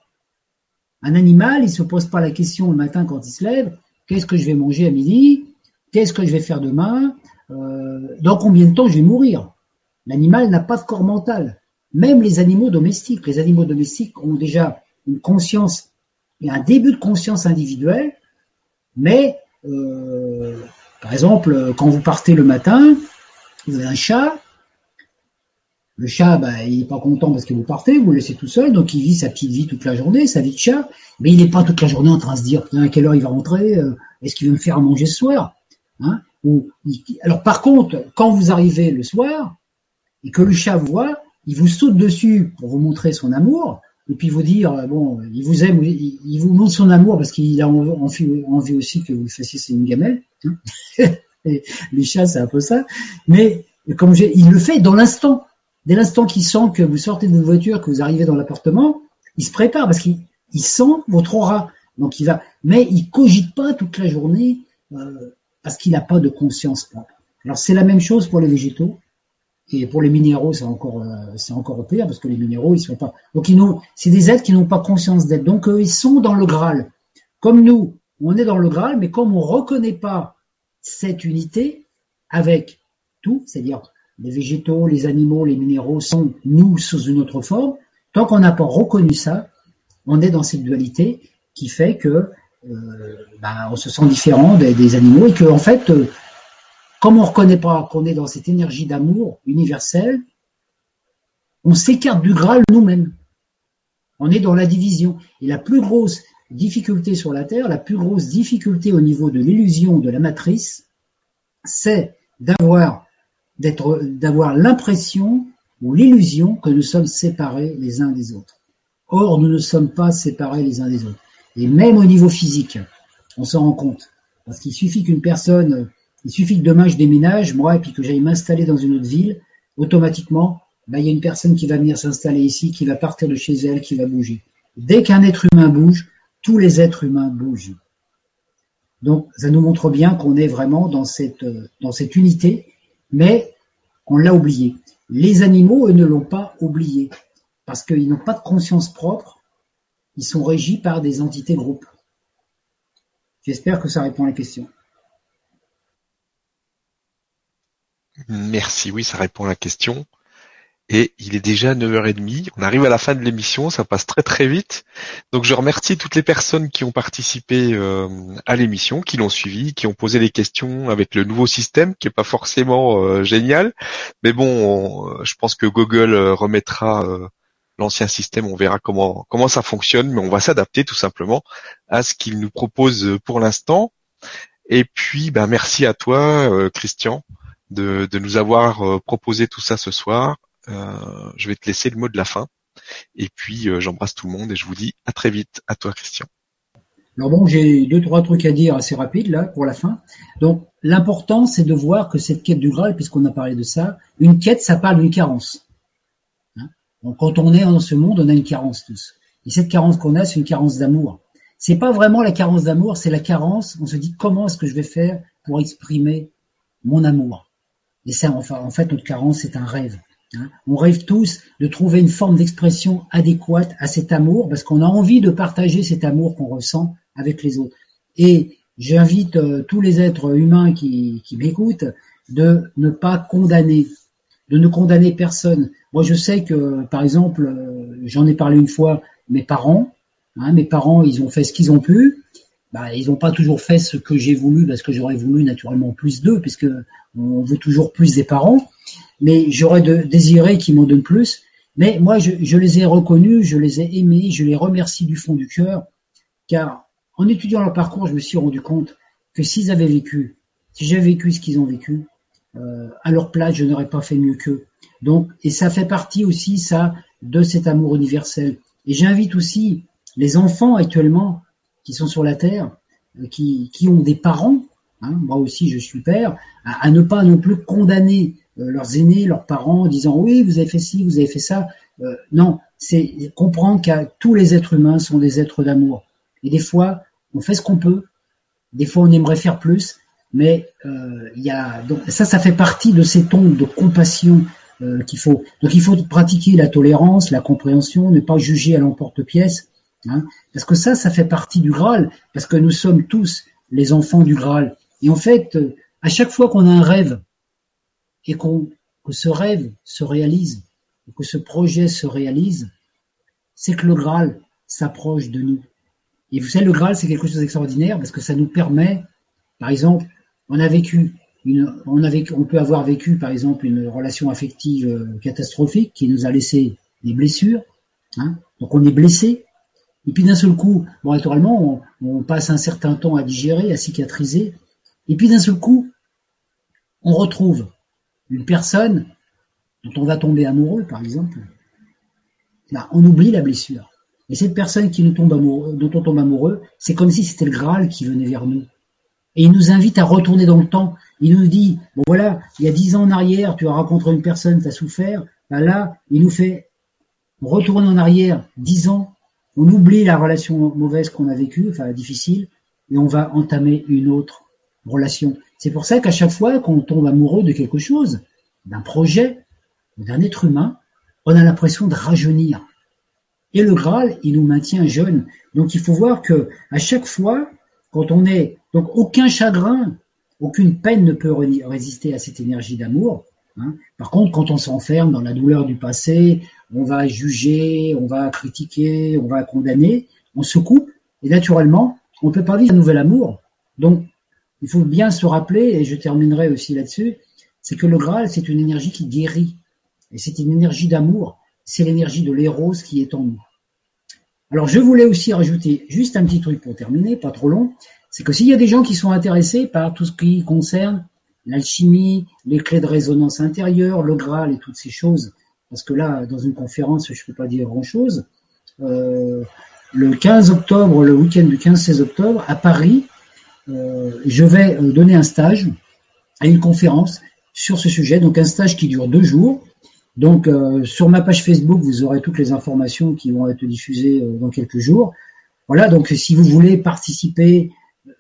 Speaker 2: Un animal, il se pose pas la question le matin quand il se lève, qu'est-ce que je vais manger à midi? Qu'est-ce que je vais faire demain? Euh, Dans combien de temps je vais mourir? L'animal n'a pas de corps mental. Même les animaux domestiques. Les animaux domestiques ont déjà une conscience a un début de conscience individuelle, mais euh, par exemple, quand vous partez le matin, vous avez un chat. Le chat, bah, il n'est pas content parce que vous partez, vous le laissez tout seul, donc il vit sa petite vie toute la journée, sa vie de chat, mais il n'est pas toute la journée en train de se dire à quelle heure il va rentrer, euh, est-ce qu'il va me faire à manger ce soir hein Alors par contre, quand vous arrivez le soir et que le chat voit, il vous saute dessus pour vous montrer son amour, et puis vous dire, euh, bon, il vous aime, il, vous montre son amour parce qu'il a envie, aussi que vous fassiez une gamelle. Hein les chats, c'est un peu ça. Mais comme il le fait dans l'instant. Dès l'instant qu'il sent que vous sortez de votre voiture, que vous arrivez dans l'appartement, il se prépare parce qu'il sent votre aura. Donc il va, mais il cogite pas toute la journée euh, parce qu'il n'a pas de conscience propre. Alors c'est la même chose pour les végétaux et pour les minéraux, c'est encore euh, encore pire parce que les minéraux ils sont pas. Donc ils n'ont, c'est des êtres qui n'ont pas conscience d'être. Donc ils sont dans le Graal. Comme nous, on est dans le Graal, mais comme on reconnaît pas cette unité avec tout, c'est-à-dire les végétaux, les animaux, les minéraux sont nous sous une autre forme. Tant qu'on n'a pas reconnu ça, on est dans cette dualité qui fait que euh, bah, on se sent différent des, animaux et que en fait, euh, comme on ne reconnaît pas qu'on est dans cette énergie d'amour universelle, on s'écarte du Graal nous-mêmes. On est dans la division. Et la plus grosse difficulté sur la Terre, la plus grosse difficulté au niveau de l'illusion de la matrice, c'est d'avoir d'être, d'avoir l'impression ou l'illusion que nous sommes séparés les uns des autres. Or, nous ne sommes pas séparés les uns des autres. Et même au niveau physique, on s'en rend compte. Parce qu'il suffit qu'une personne, il suffit que demain je déménage, moi, et puis que j'aille m'installer dans une autre ville, automatiquement, bah, il y a une personne qui va venir s'installer ici, qui va partir de chez elle, qui va bouger. Dès qu'un être humain bouge, tous les êtres humains bougent. Donc, ça nous montre bien qu'on est vraiment dans cette, dans cette unité mais on l'a oublié. Les animaux, eux, ne l'ont pas oublié, parce qu'ils n'ont pas de conscience propre, ils sont régis par des entités groupes. J'espère que ça répond à la question.
Speaker 1: Merci, oui, ça répond à la question. Et il est déjà 9h30. On arrive à la fin de l'émission, ça passe très très vite. Donc je remercie toutes les personnes qui ont participé euh, à l'émission, qui l'ont suivi, qui ont posé des questions avec le nouveau système qui est pas forcément euh, génial, mais bon, euh, je pense que Google remettra l'ancien système, on verra comment comment ça fonctionne, mais on va s'adapter tout simplement à ce qu'il nous propose pour l'instant. Et puis, ben merci à toi, Christian, de, nous avoir proposé tout ça ce soir. Euh, je vais te laisser le mot de la fin. Et puis euh, j'embrasse tout le monde et je vous dis à très vite. À toi Christian.
Speaker 2: Alors bon, j'ai deux trois trucs à dire assez rapides là pour la fin. Donc l'important c'est de voir que cette quête du Graal, puisqu'on a parlé de ça, une quête ça parle d'une carence. Hein? Donc quand on est dans ce monde, on a une carence tous. Et cette carence qu'on a, c'est une carence d'amour. C'est pas vraiment la carence d'amour, c'est la carence. On se dit comment est-ce que je vais faire pour exprimer mon amour? Et ça, enfin, en fait, notre carence, c'est un rêve. Hein. On rêve tous de trouver une forme d'expression adéquate à cet amour parce qu'on a envie de partager cet amour qu'on ressent avec les autres. Et j'invite euh, tous les êtres humains qui, m'écoutent de ne pas condamner, de ne condamner personne. Moi, je sais que, par exemple, euh, j'en ai parlé une fois, mes parents, hein, mes parents, ils ont fait ce qu'ils ont pu. Bah, ils n'ont pas toujours fait ce que j'ai voulu parce que j'aurais voulu naturellement plus d'eux, puisque on veut toujours plus des parents mais j'aurais désiré qu'ils m'en donnent plus. Mais moi, je, je, les ai reconnus, je les ai aimés, je les remercie du fond du cœur, car en étudiant leur parcours, je me suis rendu compte que s'ils avaient vécu, si j'avais vécu ce qu'ils ont vécu, euh, à leur place, je n'aurais pas fait mieux qu'eux. Donc, et ça fait partie aussi, ça, de cet amour universel. Et j'invite aussi les enfants actuellement qui sont sur la terre, euh, qui, ont des parents, hein, moi aussi je suis père, à, ne pas non plus condamner euh, leurs aînés, leurs parents, disant oui, vous avez fait ci, vous avez fait ça. Euh, non, c'est comprendre que tous les êtres humains sont des êtres d'amour. Et des fois, on fait ce qu'on peut. Des fois, on aimerait faire plus, mais euh, y a donc ça, ça fait partie de ces tons de compassion qu'il faut. Donc, il faut pratiquer la tolérance, la compréhension, ne pas juger à l'emporte-pièce, hein, parce que ça, ça fait partie du Graal, parce que nous sommes tous les enfants du Graal. Et en fait, à chaque fois qu'on a un rêve, et que ce rêve se réalise, que ce projet se réalise, c'est que le Graal s'approche de nous. Et vous savez, le Graal, c'est quelque chose d'extraordinaire parce que ça nous permet Par exemple, on a vécu une, on, a on peut avoir vécu, par exemple, une relation affective euh, catastrophique qui nous a laissé des blessures. Hein, donc on est blessé. Et puis d'un seul coup, on, on, passe un certain temps à digérer, à cicatriser. Et puis d'un seul coup, on retrouve une personne dont on va tomber amoureux, par exemple. Là, on oublie la blessure. Et cette personne qui nous tombe amoureux, dont on tombe amoureux, c'est comme si c'était le Graal qui venait vers nous. Et il nous invite à retourner dans le temps. Il nous dit, bon voilà, il y a dix ans en arrière, tu as rencontré une personne, tu as souffert. Ben là, il nous fait retourner en arrière dix ans. On oublie la relation mauvaise qu'on a vécue, enfin difficile, et on va entamer une autre relation. C'est pour ça qu'à chaque fois qu'on tombe amoureux de quelque chose, d'un projet, d'un être humain, on a l'impression de rajeunir. Et le Graal, il nous maintient jeunes. Donc il faut voir que à chaque fois, quand on est donc aucun chagrin, aucune peine ne peut résister à cette énergie d'amour. Hein. Par contre, quand on s'enferme dans la douleur du passé, on va juger, on va critiquer, on va condamner, on se coupe, et naturellement, on ne peut pas vivre un nouvel amour. Donc, il faut bien se rappeler, et je terminerai aussi là-dessus, c'est que le Graal, c'est une énergie qui guérit. Et c'est une énergie d'amour. C'est l'énergie de l'éros qui est en nous. Alors, je voulais aussi rajouter juste un petit truc pour terminer, pas trop long. C'est que s'il y a des gens qui sont intéressés par tout ce qui concerne l'alchimie, les clés de résonance intérieure, le Graal et toutes ces choses, parce que là, dans une conférence, je ne peux pas dire grand-chose. Euh, le 15 octobre, le week-end du 15-16 octobre, à Paris, euh, je vais euh, donner un stage à une conférence sur ce sujet, donc un stage qui dure deux jours. Donc sur ma page Facebook, vous aurez toutes les informations qui vont être diffusées dans quelques jours. Voilà, donc si vous voulez participer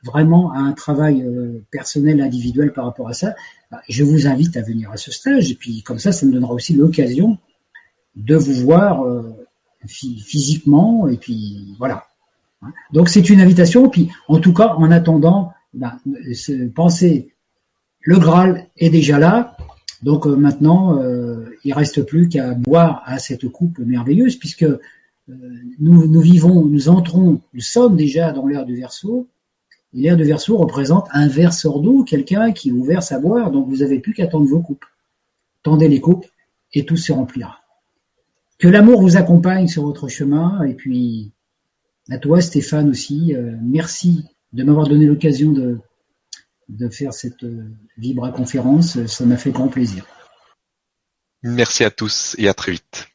Speaker 2: vraiment à un travail personnel, individuel par rapport à ça, bah, je vous invite à venir à ce stage. Et puis comme ça, ça me donnera aussi l'occasion de vous voir physiquement. Et puis voilà. Donc c'est une invitation. Puis en tout cas, en attendant, ben, pensez, le Graal est déjà là. Donc euh, maintenant, euh, il reste plus qu'à boire à cette coupe merveilleuse, puisque euh, nous, nous vivons, nous entrons, nous sommes déjà dans l'ère du Verseau. Du Verseau représente un verseur d'eau, quelqu'un qui vous verse à boire. Donc vous n'avez plus qu'à tendre vos coupes. Tendez les coupes et tout se remplira. Que l'amour vous accompagne sur votre chemin et puis à toi, Stéphane aussi. Euh, merci de m'avoir donné l'occasion de, de faire cette euh, Vibra conférence. Ça m'a fait grand plaisir.
Speaker 1: Merci à tous et à très vite.